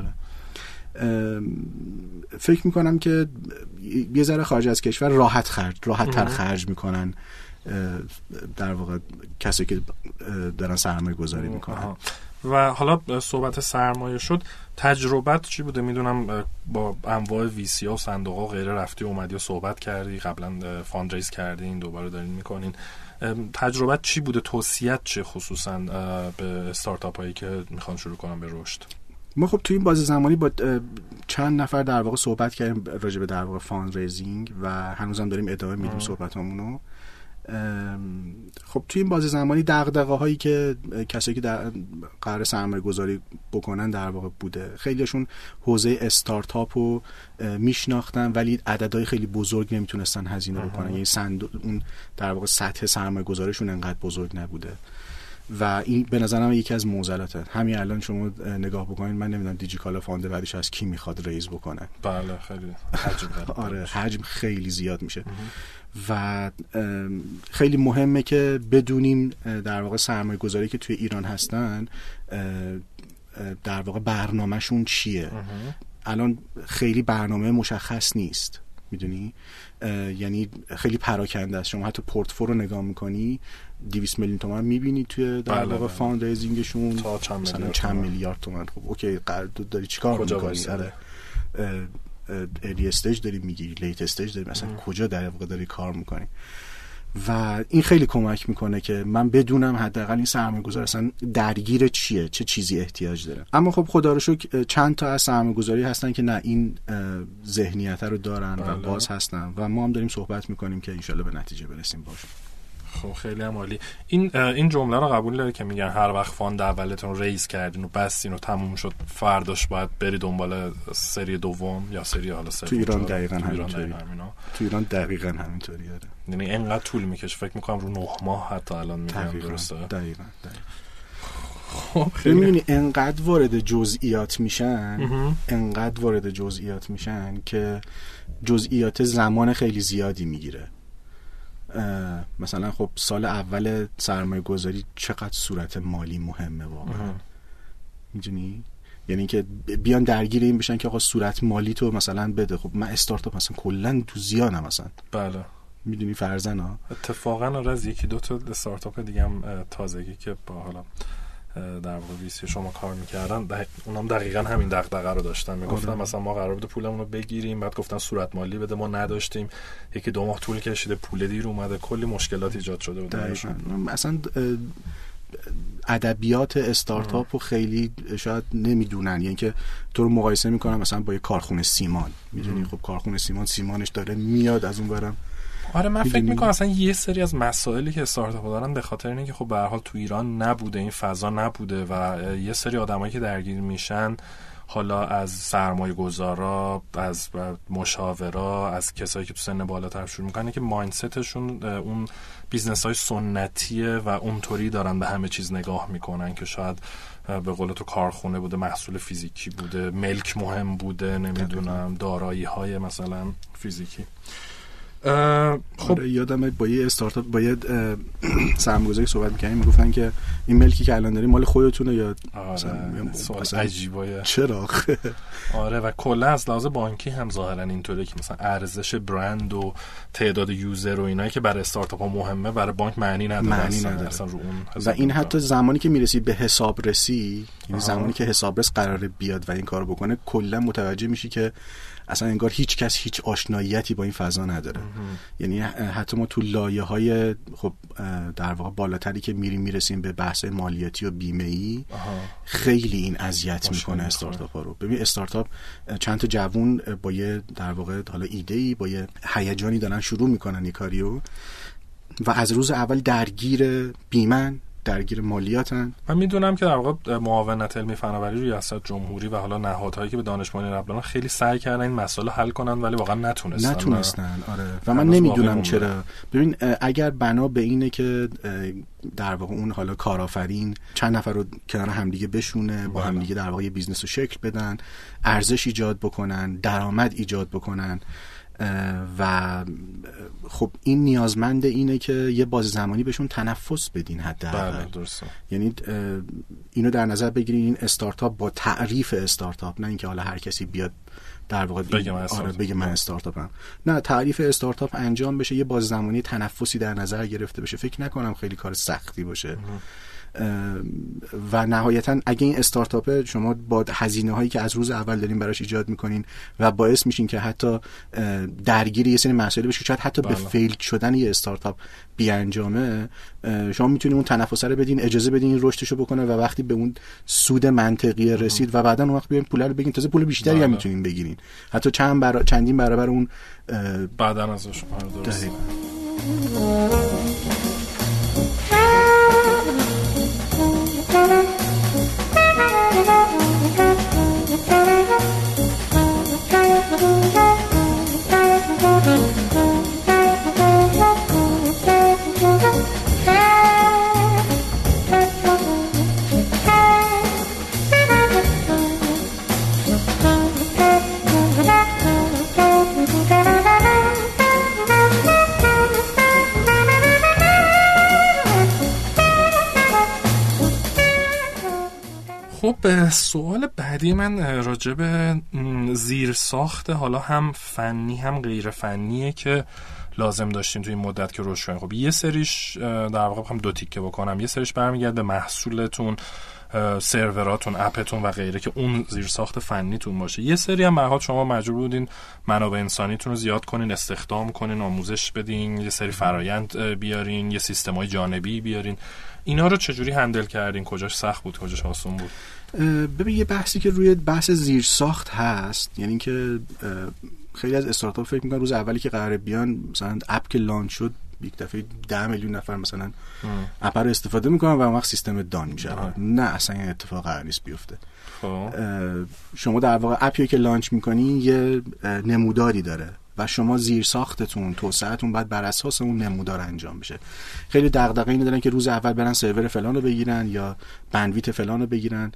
فکر می‌کنم که یه ذره خارج از کشور راحت خرج راحت تر خرج می‌کنن در واقع کسی که دارن سرمایه گذاری می‌کنن. و حالا صحبت سرمایه شد تجربت چی بوده؟ می‌دونم با انواع VC ها و صندوق ها غیره رفتی اومدی و صحبت کردی قبلا fund raise کردین دوباره دارین می‌کنین. تجربت چی بوده؟ توصیت چه خصوصا به استارتاپ هایی که می‌خوان شروع کنن به رشد؟ ما خب تو این بازه زمانی با چند نفر در واقع صحبت کردیم راجع به در واقع fund raising و هنوزم داریم ادامه میدیم صحبتامونو. خب توی این بازه زمانی دغدغه هایی که کسایی که در قرار سرمایه گذاری بکنن در واقع بوده. خیلیشون حوزه استارتاپ رو میشناختن ولی عددهای خیلی بزرگ نمی‌تونستن هزینه بکنن. یعنی سند اون در واقع سطح سرمایه گذارشون انقدر بزرگ نبوده. و این به نظرم یکی از معضلاته. همین الان شما نگاه بکنید من نمی‌دونم دیجیکالا fund بعدش از کی می‌خواد raise بکنه. بله خیلی حجم آره حجم خیلی زیاد میشه. و خیلی مهمه که بدونیم در واقع سرمایه گذاری که توی ایران هستن در واقع برنامهشون چیه؟ الان خیلی برنامه مشخص نیست. می‌دونی؟ یعنی خیلی پراکنده است. شما حتی پورتفو رو نگاه می‌کنی 200 میلیون تومن می‌بینی توی در بله، واقع بله. fund raising شون تا چند مثلا چند میلیارد تومن خب okay داری چیکار می‌کنی؟ آره. early stage داری می‌گیری late stage داری. مثلا کجا در واقع داری کار می‌کنی؟ و این خیلی کمک می‌کنه که من بدونم حداقل این سرمایه‌گذار اصلا درگیر چیه چه چیزی احتیاج داره. اما خب خدا رو شکر چند تا از سرمایه‌گذاری هستن که نه این ذهنیت رو دارن و بله. باز هستن و ما هم داریم صحبت می‌کنیم که انشالله به نتیجه برسیم باشون. خب خیلی هم عالی. این این جمله رو قبول داره که میگن هر وقت fund اولتون raise کردین و بستین و تموم شد فرداش باید بری دنبال سری دوم یا سری حالا سری تو ایران دقیقا همینطوری. تو ایران دقیقا همینطوری یعنی اینقدر طول می‌کشه فکر می‌کنم رو نه ماه حتی الان میگم درسته دقیقا, خب می‌بینی انقدر وارد جزئیات میشن انقدر وارد جزئیات میشن که جزئیات زمان خیلی زیادی می‌گیره مثلا خب سال اول سرمایه گذاری چقدر صورت مالی مهمه واقعا می‌دونی یعنی که بیان درگیر این بشن که آقا صورت مالی تو مثلا بده خب من استارتاپ مثلا کلا تو زیانم مثلا بله می‌دونی فرزن ها اتفاقا آره از یکی دو تا استارتاپ دیگه هم تازگی که با حالا در واقع ویسی شما کار می‌کردن دق... اونم دقیقا همین دغدغه رو داشتن. می‌گفتن آره. مثلا ما قرار بود پولمون رو بگیریم بعد گفتن صورت مالی بده ما نداشتیم. یکی دو ماه طول کشیده پول دیر اومده کلی مشکلات ایجاد شده بود. مثلا ادبیات استارتاپ رو خیلی شاید نمی‌دونن. یعنی که تو رو مقایسه می‌کنن مثلا با یه کارخونه سیمان. می‌دونی؟ خب کارخونه سیمان سیمانش داره میاد از اون برم آره من فکر می‌کنم اصلا یه سری از مسائلی که استارتاپ دارن به خاطر اینه که خب به حال تو ایران نبوده این فضا نبوده و یه سری آدمایی که درگیر میشن حالا از سرمایه گذارا از مشاورا از کسایی که تو سن بالاتر شروع می‌کنن که mindset شون اون business های سنتیه و اونطوری دارن به همه چیز نگاه می‌کنن که شاید به قول تو کارخونه بوده محصول فیزیکی بوده ملک مهم بوده نمی‌دونم دارایی های مثلا فیزیکی. خب. آره، یادم با یه استارتاپ با یه سرمایه‌گذاری صحبت می‌کردیم می‌گفتن که این ملکی که الان داریم مال خودتونه یا آره مثلا عجیبه چرا؟ آره و کلا از لحاظ بانکی هم ظاهرا اینطوره که مثلا ارزش برند و تعداد یوزر و اینایی که برای استارتاپ ها مهمه برای بانک معنی نداره معنی نداره. رو اون و این حتی زمانی که می‌رسی به حسابرسی یعنی زمانی که حسابرس قراره بیاد و این کارو بکنه کلا متوجه میشی که اصلا انگار هیچ کس هیچ آشناییتی با این فضا نداره. یعنی حتی ما تو لایه های خب در واقع بالاتری که میریم می‌رسیم به بحث مالیاتی و بیمه ای خیلی این اذیت می‌کنه استارتاپ ها رو. ببین استارتاپ چند تا جوون با یه در واقع حالا ایده ای با یه هیجانی دارن شروع می‌کنن این کاریو. و از روز اول درگیر بیمن. درگیر مالیاتن. من می‌دونم که در واقع معاونت علمی فناوری ریاست جمهوری و حالا نهادهایی که به دانش بانوی خیلی سعی کردن این مسائل حل کنن ولی واقعا نتونستن. نتونستن آره. و من نمی‌دونم چرا. ببین اگر بنا به اینه که در واقع اون حالا کارآفرین چند نفر رو کنار همدیگه بشونه با بله. همدیگه در واقع business رو شکل بدن ارزش ایجاد بکنن درآمد ایجاد بکنن. و خب این نیازمند اینه که یه بازه زمانی بهشون تنفس بدین حداقل. بله یعنی اینو در نظر بگیرین این استارتاپ با تعریف استارتاپ نه اینکه حالا هر کسی بیاد در واقع بگه من آره بگه من استارتاپم. نه تعریف استارتاپ انجام بشه یه باز زمانی تنفسی در نظر گرفته بشه. فکر نکنم خیلی کار سختی باشه. و نهایتا اگه این استارتاپه شما با هزینه هایی که از روز اول دارین براش ایجاد می‌کنین و باعث میشین که حتی درگیر یه سری مسائلی بشه شاید حتی به بله. فیل شدن یه استارتاپ بیانجامه شما می‌تونید اون تنفس رو بدین اجازه بدین رشدش رو بکنه و وقتی به اون سود منطقی رسید و بعدا اون وقت بیاین پول رو بگین. تازه پول بیشتری هم بله. می‌تونین بگیرین. حتی چند برا... چندین برابر اون بعدا ازش. درست خب سوال بعدی من راجع به زیر ساخت حالا هم فنی هم غیر فنیه که لازم داشتین توی این مدت که روش کنین. خب یه سریش در واقع هم دو تیکه بکنم. یه سریش برمیگرده به محصولتون سروراتون اپتون و غیره که اون زیر ساخت فنیتون باشه. یه سری هم مرحال شما مجبور بودین منابع انسانیتون رو زیاد کنین استخدام کنین آموزش بدین یه سری فرایند بیارین یه سیستمای جانبی بیارین. اینا رو چجوری handle کردین؟ کجاش سخت بود؟ کجاش آسون بود؟ ببین یه بحثی که روی بحث زیر ساخت هست یعنی که خیلی از استارتاپ فکر می‌کنن روز اولی که قرار بیان مثلا app که launch شد یک دفعه ده میلیون نفر مثلا app رو استفاده می‌کنن و اون وقت سیستم down میشه. نه اصلا این اتفاق قرار نیست بیفته. خب. شما در واقع app ی که launch می‌کنین یه نموداری داره. و شما زیر ساختتون توسعهتون باید بر اساس اون نمودار انجام بشه. خیلی دغدغه اینو دارن که روز اول برن سرور فلان رو بگیرن یا بندویت فلان رو بگیرن.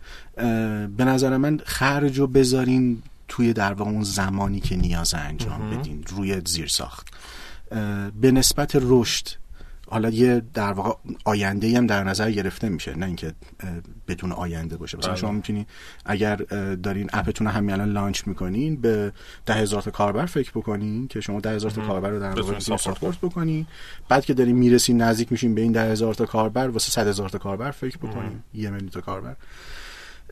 به نظر من خرج رو بذارین توی در واقع اون زمانی که نیاز انجام بدین روی زیر ساخت. به نسبت رشد. حالا یه در واقع آینده هم در نظر گرفته میشه نه اینکه بدون آینده باشه. مثلا بله. شما می‌تونی اگر دارین اپتون رو همین الان لانچ می‌کنین به ده هزار تا کاربر فکر بکنین که شما ده هزار تا کاربر رو در واقع ساپورت بکنین. بعد که دارین می‌رسین نزدیک میشین به این ده هزار تا کاربر واسه صد هزار تا کاربر فکر بکنین. یه میلیون تا کاربر.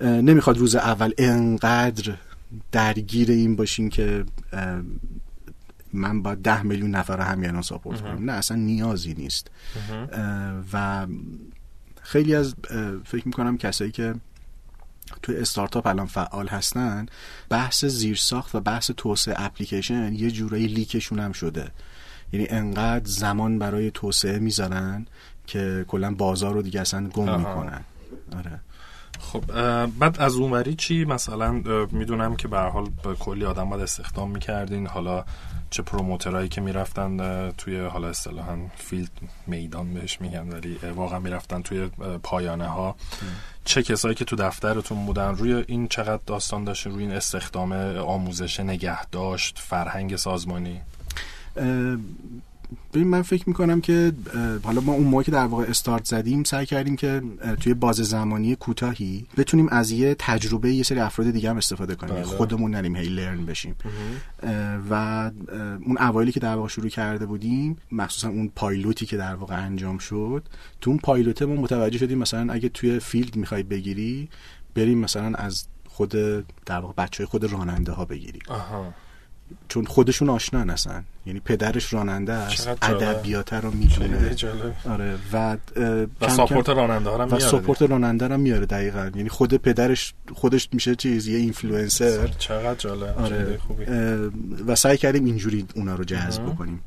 نمی‌خواد روز اول انقدر درگیر این باشین که من با ده میلیون نفر همین ساپورت کنم. نه اصلا نیازی نیست. و خیلی از فکر می‌کنم کسایی که توی استارتاپ الان فعال هستن بحث زیرساخت و بحث توسعه اپلیکیشن یه جورایی لیکشون هم شده. یعنی انقدر زمان برای توسعه می‌ذارن که کلا بازار رو دیگه اصلا گم می‌کنن. آره. خب بعد از اونوری چی؟ مثلا می‌دونم که به حال کلی آدم باید استخدام می‌کردین. حالا چه پروموترایی که می‌رفتن توی حالا اصطلاحا فیلد میدان بهش میگن ولی واقعا می‌رفتن توی پایانه ها چه کسایی که تو دفترتون بودن روی این چقدر داستان داشتین روی این استخدام آموزش نگهداشت فرهنگ سازمانی؟ ببین من فکر می‌کنم که حالا ما اون موقع که در واقع استارت زدیم سعی کردیم که توی باز زمانی کوتاهی بتونیم از یه تجربه یه سری افراد دیگه هم استفاده کنیم. بله. خودمون نریم هی لرن بشیم. و اون اوایلی که در واقع شروع کرده بودیم مخصوصا اون پایلوتی که در واقع انجام شد تو اون پایلوته ما متوجه شدیم مثلا اگه توی فیلد می‌خوای بگیری بریم مثلا از خود در واقع بچه خود راننده ها بگیری چون خودشون آشنا هستن. یعنی پدرش راننده است. ادبیات رو می‌دونه. جالب آره و و support راننده هم و میاره support راننده هم میاره دقیقا. یعنی خود پدرش خودش میشه چیز یه اینفلوئنسر. چقدر جالب آره. خوبی. و سعی کردیم اینجوری اونا رو جذب. بکنیم.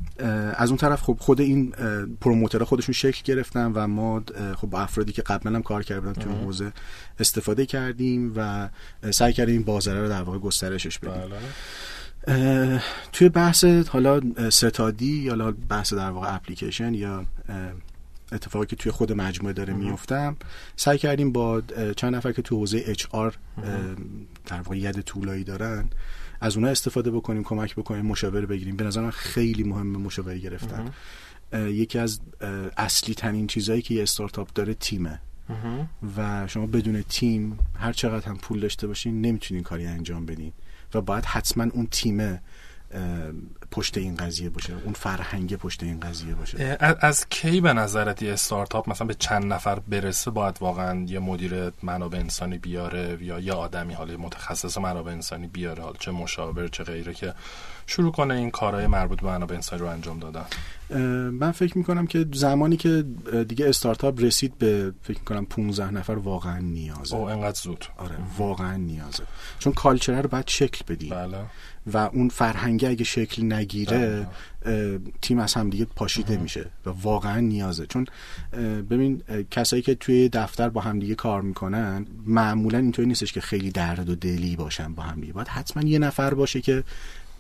از اون طرف خب خود این promoter ها خودشون شکل گرفتن و ما خب با افرادی که قبلا هم کار کردن تو حوزه استفاده کردیم و سعی کردیم این بازاره رو در واقع گسترشش بدیم. بله. توی بحث حالا ستادی یا حالا بحث در واقع اپلیکیشن یا اتفاقی که توی خود مجموعه داره میفتم سعی کردیم با چند نفر که تو حوزه اچ آر در واقع ید طولایی دارن از اونها استفاده بکنیم کمک بکنیم مشاوره بگیریم. به نظر من خیلی مهمه مشاوره گرفتن. یکی از اصلی ترین چیزهایی که یه استارتاپ داره تیمه. مهم. و شما بدون تیم هر چقدر هم پول داشته باشین نمی‌تونین کاری انجام بدین. و باید حتما اون تیم پشت این قضیه باشه اون فرهنگ پشت این قضیه باشه. از- کی به نظرت یه استارتاپ مثلا به چند نفر برسه باید واقعا یه مدیر منابع انسانی بیاره یا یه آدمی حالا متخصص منابع انسانی بیاره؟ حالا چه مشاور چه غیره که شروع کنه این کارهای مربوط به منابع انسانی رو انجام دادن؟ من فکر می‌کنم که زمانی که دیگه استارتاپ رسید به فکر می‌کنم 15 نفر واقعا نیازه. او انقدر زود. آره واقعا نیازه. چون کالچره رو باید شکل بدی. بله. و اون فرهنگه اگه شکل نگیره اه، تیم از هم دیگه پاشیده میشه و واقعا نیازه. چون ببین کسایی که توی دفتر با هم دیگه کار می‌کنن معمولا اینطوری نیستش که خیلی درد و دلی باشن با هم دیگه. باید حتما یه نفر باشه که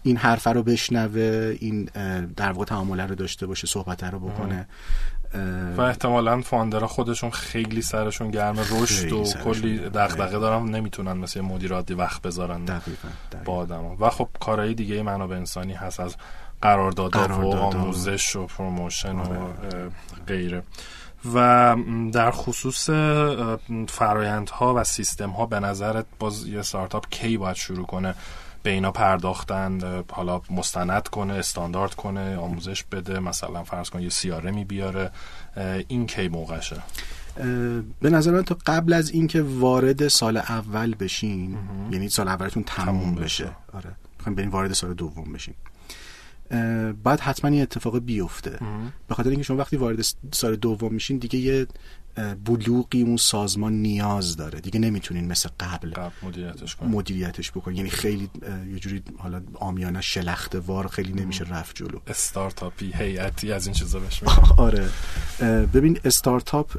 این حرفه رو بشنوه این در واقع تعامله رو داشته باشه صحبت رو بکنه. و احتمالا founder ها خودشون خیلی سرشون گرم رشد و کلی. دغدغه دارن نمی‌تونن مثل مدیر عادی وقت بذارن دقیقاً دقیقاً. با آدما و خب کارهای دیگه منابع انسانی هست از قراردادها و قراردادها. آموزش و promotion و آره. اه، غیره و در خصوص فرایندها و سیستم ها به نظرت باز یه استارتاپ کی باید شروع کنه به اینا پرداختن حالا مستند کنه استاندارد کنه آموزش بده مثلا فرض کن یه سیارمی بیاره. اه، این کی موقعشه؟ به نظر من تا قبل از اینکه وارد سال اول بشین یعنی سال اولتون تموم, تموم بشه. بشه. آره. می‌خوایم بریم وارد سال دوم بشین باید حتما یه اتفاق بیفته. به خاطر اینکه شما وقتی وارد سال دوم میشین دیگه یه بلوغی اون سازمان نیاز داره. دیگه نمی‌تونین مثل قبل قبل مدیریتش کنه مدیریتش بکنین. یعنی خیلی یه جوری حالا آمیانه شلخته وار خیلی نمیشه رفت جلو. استارتاپی هیئتی از این چیزا بهش آره. ببین استارتاپ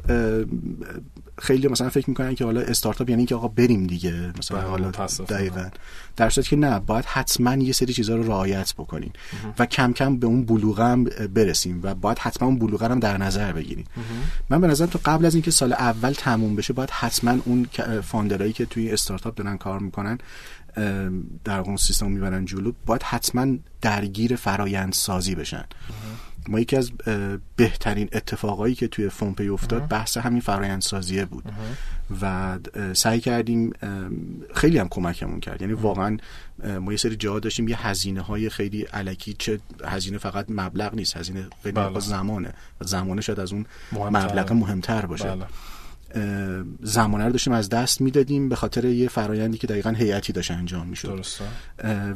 خیلی مثلا فکر می‌کنن که حالا استارتاپ یعنی که آقا بریم دیگه مثلا بله، حالا. دقیقا. در صورتی که نه باید حتما یه سری چیزها رو رعایت بکنین و کم کم به اون بلوغه هم برسیم و باید حتما اون بلوغه رو هم در نظر بگیریم. من به نظرم تو قبل از اینکه سال اول تموم بشه باید حتما اون founder ایی که توی استارتاپ دارن کار می‌کنن در اون سیستم می‌برن جلو باید حتما درگیر فرایند سازی بشن ما یکی از بهترین اتفاقایی که توی فونپی افتاد بحث همین فرایند سازیه بود و سعی کردیم خیلی هم کمکمون کرد. یعنی واقعا ما یه سری جاها داشتیم یه هزینه های خیلی الکی چه هزینه فقط مبلغ نیست هزینه خیلی بله. زمانه. زمانه شاید از اون مهمتره. مبلغ مهمتر باشه. بله. زمانه رو داشتیم از دست می‌دادیم به خاطر یه فرایندی که دقیقا هیئتی داشت انجام می‌شد.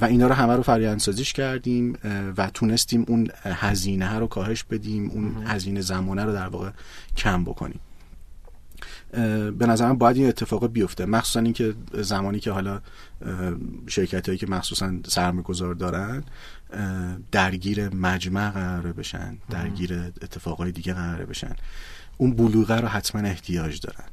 و اینا رو همه رو فرآیند سازیش کردیم و تونستیم اون هزینه رو کاهش بدیم اون هزینه زمانه رو در واقع کم بکنیم. به نظرم باید این اتفاق بیفته. مخصوصا اینکه زمانی که حالا شرکت هایی که مخصوصا سرمایه‌گذار دارن درگیر مجمع قراره بشن درگیر اتفاقای دیگه قراره بشن. اون بلوغه رو حتما احتیاج دارن.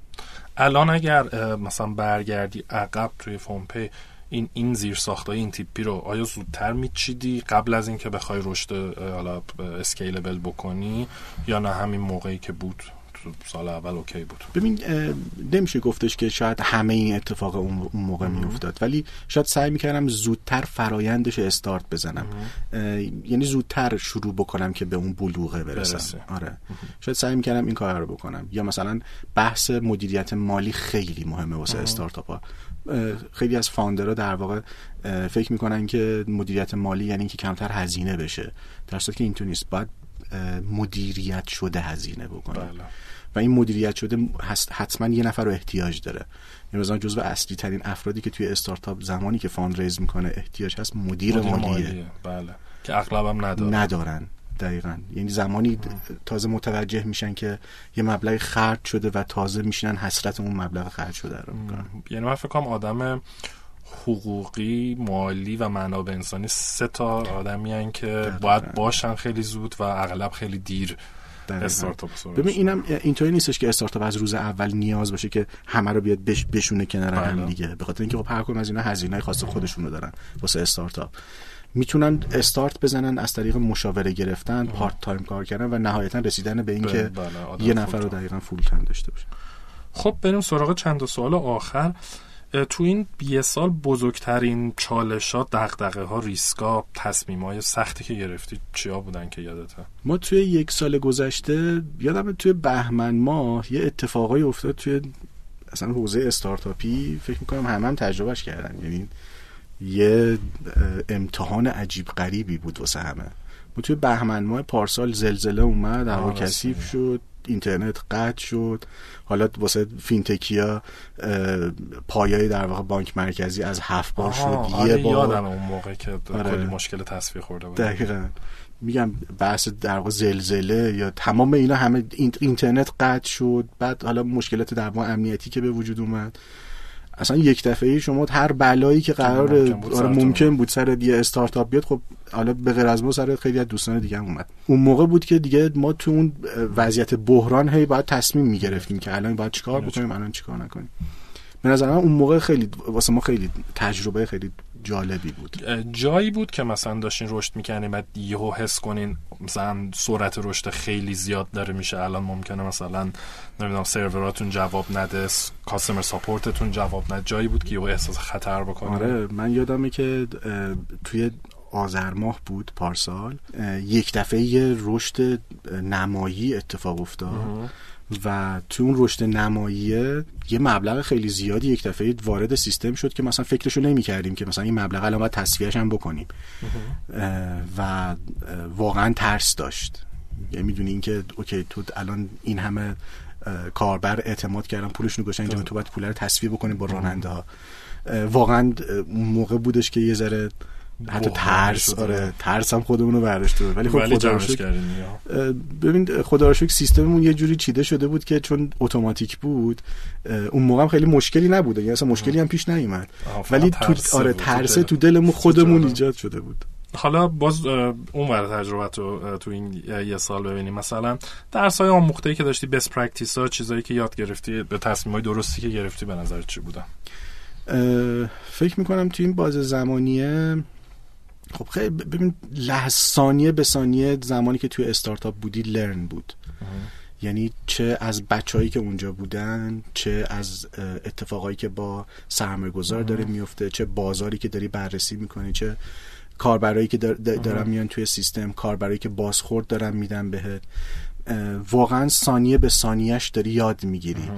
الان اگر مثلا برگردی عقب توی فونپی این این زیر ساختای این تیپی رو آیا زودتر میچیدی قبل از اینکه بخوای رشد حالا scalable بکنی یا نه همین موقعی که بود؟ سال اول OK بود. ببین نمیشه گفتش که شاید همه این اتفاق اون موقع میافتاد ولی شاید سعی می‌کردم زودتر فرایندش استارت بزنم. یعنی زودتر شروع بکنم که به اون بلوغه برسم. برسه. آره. شاید سعی می‌کردم این کار رو بکنم. یا مثلا بحث مدیریت مالی خیلی مهمه واسه استارتاپ ها. خیلی از founder ها در واقع فکر می‌کنن که مدیریت مالی یعنی که کمتر هزینه بشه. در که اینطور نیست. باید مدیریت شده هزینه بکنیم بله. و این مدیریت شده حتما یه نفر رو احتیاج داره. یعنی مثلا جزو اصلی ترین افرادی که توی استارتاپ زمانی که fund raise می‌کنه احتیاج هست مدیر, مدیر مالیه. بله. که اغلبم ندارن. ندارن دقیقا. یعنی زمانی تازه متوجه میشن که یه مبلغ خرج شده و تازه میشینن حسرت اون مبلغ خرج شده رو می‌کنن. یعنی من فکر کنم آدم حقوقی مالی و منابع انسانی سه تا آدمی که باید باشن خیلی زود و اغلب خیلی دیر استارتاپ ببین اینم اینطوری نیستش که استارتاپ از روز اول نیاز باشه که همه رو بیاد بش بشونه کنار هم بله. دیگه. به خاطر اینکه خب هر کدوم از اینا هزینه‌های خاص خودشونو دارن واسه استارتاپ. می‌تونن استارت بزنن از طریق مشاوره گرفتن part time کار کردن و نهایتا رسیدن به اینکه بله، یه نفر رو دقیقا full time داشته باشه خب بریم سراغ چند سوال آخر. تو این یه سال بزرگترین چالشات دغدغه ها ریسکا تصمیم های سختی که گرفتی چیا بودن که یادته ما توی یک سال گذشته یادم توی بهمن ماه یه اتفاقای افتاد توی اصلا حوزه استارتاپی فکر می‌کنم همه هم تجربهش کردن. یعنی یه امتحان عجیب غریبی بود واسه همه. ما توی بهمن ماه پارسال زلزله اومد هوا کثیف شد. اینترنت قطع شد. حالا واسه فینتکیا پایای در واقع بانک مرکزی از هفت بار شد. یه آره بار. یادم اون موقع که آره. کلی مشکل تصفیه خورده بود. دقیقا. میگم بحث در واقع زلزله یا تمام اینا همه اینترنت قطع شد. بعد حالا مشکلات در واقع امنیتی که به وجود اومد. اصلا یک دفعه شما هر بلایی که قرار ممکن بود, آره ممکن بود سر یه استارتاپ بیاد خب حالا به غیر از ما سر خیلی از دوستان دیگه هم اومد. اون موقع بود که دیگه ما تو اون وضعیت بحران هی باید تصمیم می‌گرفتیم که الان باید چیکار بکنیم الان چیکار نکنیم. به نظر من اون موقع خیلی واسه ما خیلی تجربه خیلی جالبی بود. جایی بود که مثلا داشتین رشد می‌کنین بعد یهو حس کنین مثلا سرعت رشد خیلی زیاد داره میشه. الان ممکنه مثلا نمی‌دونم سروراتون جواب نده کاستمر ساپورتتون جواب نده. جایی بود که یهو احساس خطر بکنه آره من یادمه که توی آذر ماه بود پارسال یک دفعه یه رشد نمایی اتفاق افتاد. و تو اون رشد نماییه یه مبلغ خیلی زیادی یک دفعه وارد سیستم شد که مثلا فکرشو نمی کردیم که مثلا این مبلغ الان باید تصفیهش هم بکنیم. و واقعا ترس داشت. یعنی می‌دونی اینکه اوکی تو الان این همه کاربر اعتماد کردن پولشون گذاشتن اینجا تو باید پول رو تصفیه بکنیم با راننده ها واقعا موقع بودش که یه ذره حتی ترس آره ترس هم خودمون رو برداشته ولی خب خدا رو ببین خدا سیستممون یه جوری چیده شده بود که چون اتوماتیک بود اون موقع هم خیلی مشکلی نبوده. یعنی اصلا مشکلی هم پیش نیومد. ولی تو آره ترسه تو دلمون خودمون ایجاد شده بود. حالا باز اون ور تجربه تو تو این یه سال ببینیم. مثلا درس های آموخته که داشتی best practice ها چیزایی که یاد گرفتی به تصمیم های درستی که گرفتی به نظر چی بودن؟ فکر می‌کنم تو این بازه زمانیه خب خیلی ببین ثانیه به ثانیه زمانی که توی استارتاپ بودی learn بود. یعنی چه از بچههایی که اونجا بودن چه از اتفاقایی که با سرمایه گذار داره میفته چه بازاری که داری بررسی می‌کنی چه کاربرایی که دارن میان توی سیستم کاربرایی که بازخورد دارن میدن بهت. واقعا ثانیه به ثانیهش داری یاد می‌گیری.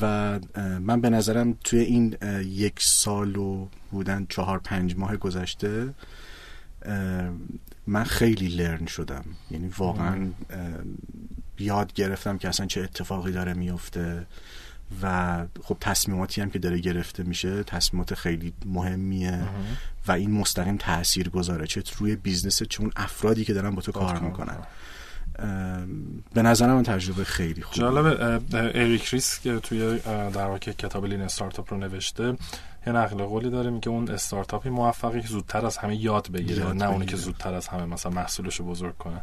و من به نظرم توی این یک سال و بودن چهار پنج ماه گذشته من خیلی لرن شدم. یعنی واقعا یاد گرفتم که اصلا چه اتفاقی داره میفته و خب تصمیماتی هم که داره گرفته میشه تصمیمات خیلی مهمیه و این مستقیم تاثیر گذاره. چه روی business چه اون افرادی که دارن با تو کار می‌کنن. به نظر من تجربه خیلی خوبه. جالب اریک ریس که توی در واقع کتاب Lean Startup رو نوشته یه نقل قولی داره میگه اون استارتاپی موفقی که زودتر از همه یاد بگیره نه اونی که زودتر از همه مثلا محصولش بزرگ کنه.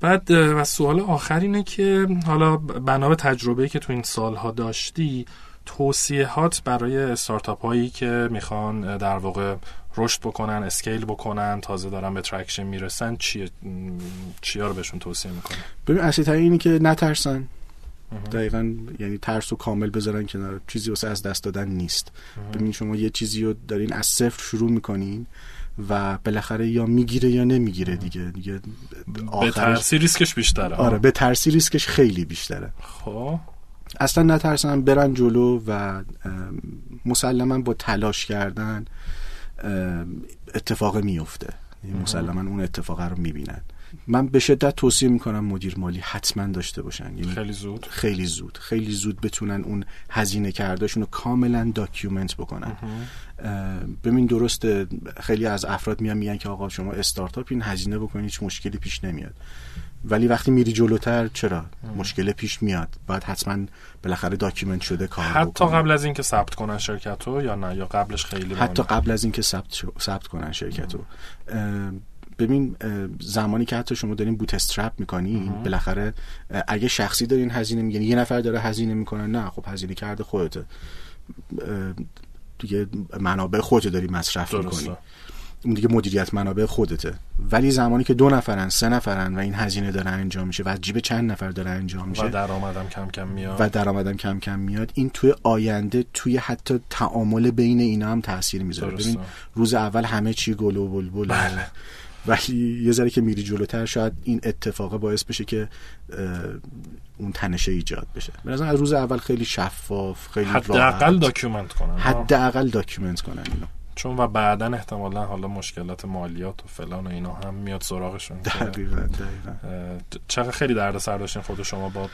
بعد و سوال آخر اینه که حالا بنا به تجربه که تو این سالها داشتی توصیهات برای استارتاپ هایی که می‌خوان در واقع رشد بکنن scale بکنن تازه دارن به traction می‌رسن چیه؟ چیا رو بهشون توصیه می‌کنه ببین اصلی اینی که نترسن. دقیقا یعنی ترس و کامل بذارن کنار. چیزی واسه از دست دادن نیست. ببین شما یه چیزی رو دارین از صفر شروع می‌کنین و بالاخره یا می‌گیره یا نمی‌گیره دیگه. دیگه بترسی ریسکش بیشتره. آره به ترسی ریسکش خیلی بیشتره. خب. اصلا نترسن برن جلو و مسلما با تلاش کردن اتفاق میفته مسلما اون اتفاق رو می‌بینن. من به شدت توصیه می‌کنم مدیر مالی حتما داشته باشن. یعنی خیلی زود. خیلی زود. خیلی زود بتونن اون هزینه کردهشون رو کاملا document بکنن. ببین درسته خیلی از افراد میان میگن که آقا شما استارتاپ این هزینه بکنید هیچ مشکلی پیش نمیاد. ولی وقتی میری جلوتر چرا؟ مشکل پیش میاد. باید حتما بالاخره document شده کار حتی قبل از اینکه ثبت کنن شرکت رو یا نه؟ یا قبلش خیلی حتی قبل از اینکه ثبت ثبت کنن شرکت رو ببین زمانی که حتی شما دارین bootstrap می‌کنی بالاخره اگه شخصی دارین هزینه میگن یه نفر داره هزینه می‌کنه نه خب هزینه کرده خودته. دیگه منابع خودت داری مصرف می‌کنی. اون دیگه مدیریت منابع خودته. ولی زمانی که دو نفرن سه نفرن و این هزینه داره انجام میشه و جیب چند نفر داره انجام میشه و درآمدم کم کم میاد. و درآمدم کم کم میاد این توی آینده توی حتی تعامل بین اینا هم تاثیر می‌ذاره. ببین روز اول همه چی گل و بلبل. بله. ولی یه ذره که میری جلوتر شاید این اتفاقه باعث بشه که اون تنشه ایجاد بشه. به از روز اول خیلی شفاف خیلی حداقل document کنن حداقل document کنن اینو. چون و بعدا احتمالا حالا مشکلات مالیات و فلان و اینا هم میاد سراغشون. دقیقا دقیقا. چقدر خیلی درد سر داشتین خود شما با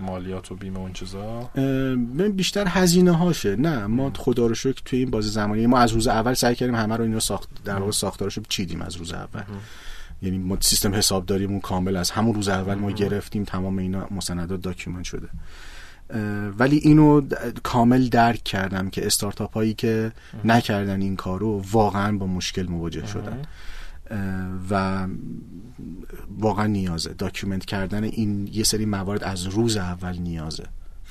مالیات و بیمه اون چیزا؟ بیشتر هزینه هاشه. نه ما خدا رو شکر توی این بازه زمانی ما از روز اول سعی کردیم همه رو اینو ساخت در واقع ساختارشو چیدیم از روز اول. یعنی ما سیستم حسابداریمون کامل از همون روز اول ما گرفتیم تمام اینا مستندات document شده. ولی اینو کامل درک کردم که استارتاپ هایی که نکردن این کارو واقعا با مشکل مواجه شدن. و واقعا نیازه. document کردن این یه سری موارد از روز اول نیازه.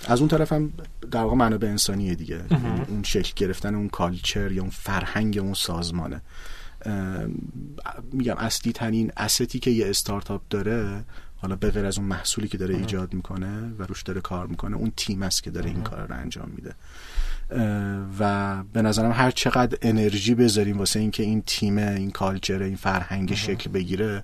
از اون طرف هم در واقع منابع انسانیه دیگه. اون شکل گرفتن اون culture یا اون فرهنگ اون سازمانه. میگم اصلی ترین asset ی که یه استارتاپ داره حالا به غیر از اون محصولی که داره ایجاد می‌کنه و روش داره کار می‌کنه اون تیم است که داره این کار رو انجام میده. و به نظرم هر چقدر انرژی بذاریم واسه اینکه این تیم این culture این فرهنگ شکل بگیره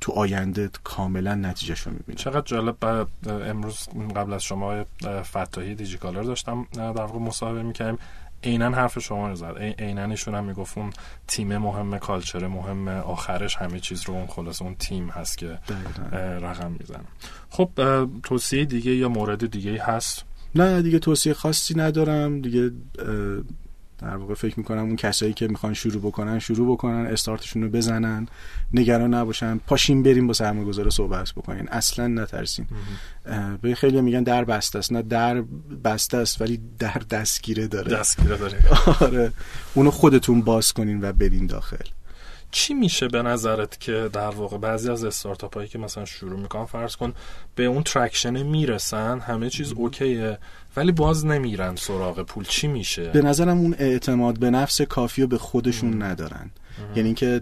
تو آینده کاملا نتیجهش رو می‌بینیم. چقدر جالب. امروز قبل از شما فتاحی دیجی‌کالا رو داشتم در واقع مصاحبه می‌کردیم. عینا حرف شما رو زد. عینا ایشون هم می‌گفت اون تیم مهمه culture مهمه آخرش همه چیز رو اون خلاصه اون تیم هست که رقم می‌زنه. خب توصیه دیگه یا مورد دیگه هست؟ نه دیگه توصیه خاصی ندارم. دیگه در واقع فکر می‌کنم اون کسایی که می‌خوان شروع بکنن شروع بکنن استارتشون رو بزنن نگران نباشن پاشین بریم با سرمایه‌گذار صحبت بکنین. اصلا نترسین به خیلی میگن در بسته است. نه در بسته است ولی در دستگیره داره. دستگیره داره. آره. اونو خودتون باز کنین و برین داخل. چی میشه به نظرت که در واقع بعضی از استارتاپ هایی که مثلا شروع می‌کنن فرض کن به اون traction می‌رسن همه چیز okay ه ولی باز نمیرن سراغ پول. چی میشه؟ به نظرم اون اعتماد به نفس کافی رو به خودشون ندارن. یعنی که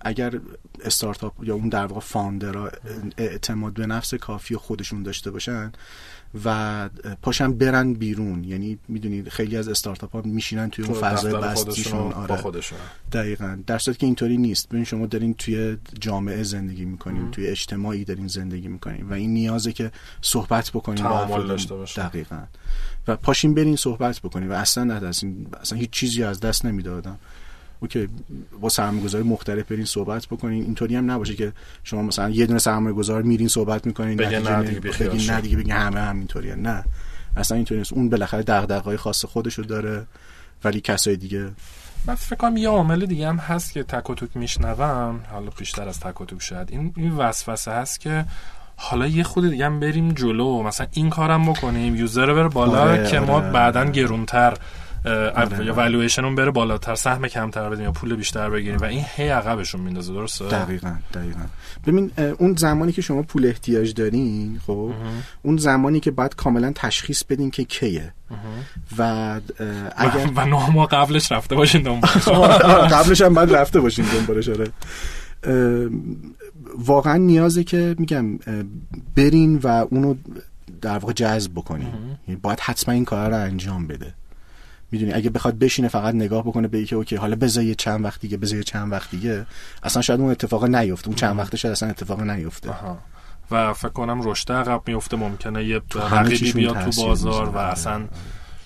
اگر استارتاپ یا اون در واقع founder ها اعتماد به نفس کافی خودشون داشته باشن و پاشن برن بیرون. یعنی می‌دونید خیلی از استارتاپ ها میشینن توی اون فضای بستیشون آره. خودشون. دقیقا. در صورتی که اینطوری نیست. ببین شما دارین توی جامعه زندگی می‌کنین توی اجتماعی دارین زندگی می‌کنین و این نیازه که صحبت بکنین تعامل داشته باشین. دقیقا. و پاشین برین صحبت بکنین و اصلا ندستین اصلا هیچ چیزی از دست نمی‌دادم اوکی با سرمایه‌گذاری مختلف برین صحبت بکنین. اینطوری هم نباشه که شما مثلا یه دونه سرمایه‌گذار میرین صحبت می‌کنین بگین نه دیگه بگین نه دیگه بگین همه همینطوریه. نه. اصلا اینطوری نیست. اون بالاخره دغدغه‌های خاص خودشو داره ولی کسای دیگه من فکر کنم یه عامل دیگه هم هست که تک و توک میشنوم. حالا بیشتر از تک و توک شاید. این این وسوسه هست که حالا یه خود دیگه هم بریم جلو. مثلا این کارم بکنیم. یوزر بره بالا آره، که ما آره، بعدا آره. گرونتر یا والویشن اون بره بالاتر سهم کمتر بدیم یا پول بیشتر بگیریم و این هی عقبشون میندازه درسته؟ دقیقا دقیقا. ببین اون زمانی که شما پول احتیاج دارین خب اون زمانی که باید کاملا تشخیص بدین که کیه. و اگر و نه ما قبلش رفته باشین دنبالش. قبلش هم باید رفته باشین دنبالش آره. واقعا نیازه که میگم برین و اونو در واقع جذب بکنین. یعنی باید حتما این کار رو انجام بده. می‌دونی اگه بخواد بشینه فقط نگاه بکنه به که اوکی حالا بذار چند وقت دیگه بذار چند وقت دیگه اصلا شاید اون اتفاق نیفته. اون چند وقت شاید اصلا اتفاق نیفته. و فکر کنم رشد عقب میفته ممکنه یه رقیبی بیاد تو بازار و اصلا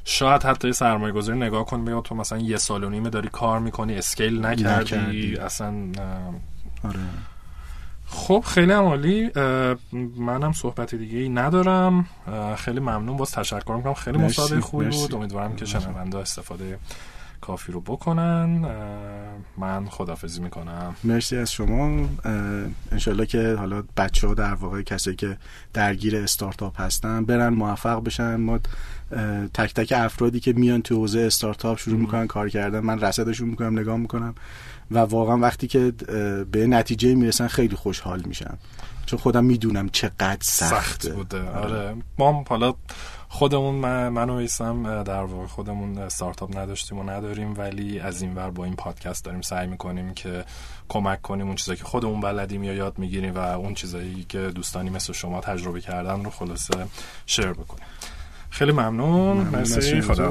شاید حتی سرمایه گذاری نگاه کن بیاد تو مثلا یه سال و نیمه داری کار می‌کنی اسکیل نکردی, اصلا آره. خب خیلی عمالی منم صحبت دیگه ای ندارم خیلی ممنون. باز تشکر می‌کنم. خیلی مصاحبه خوبی بود. امیدوارم که شنونده استفاده کافی رو بکنن. من خدافزی می‌کنم. مرسی از شما. انشالله که حالا بچه ها در واقع کسی که درگیر استارتاپ هستن برن موفق بشن. ما تک تک افرادی که میان تو حوزه استارتاپ شروع می‌کنن کار کردن. من رصدشون می‌کنم نگاه می‌کنم. و واقعا وقتی که به نتیجه می‌رسن خیلی خوشحال میشن چون خودم می‌دونم چقدر سخت, سخت بوده. آره. ما حالا خودمون من, من و در واقع خودمون استارتاپ نداشتیم و نداریم ولی از این ور با این پادکست داریم سعی می‌کنیم که کمک کنیم اون چیزایی که خودمون بلدیم یا یاد می‌گیریم و اون چیزایی که دوستانی مثل شما تجربه کردن رو خلاصه شیر بکنیم. خیلی ممنون. مرسی. خدا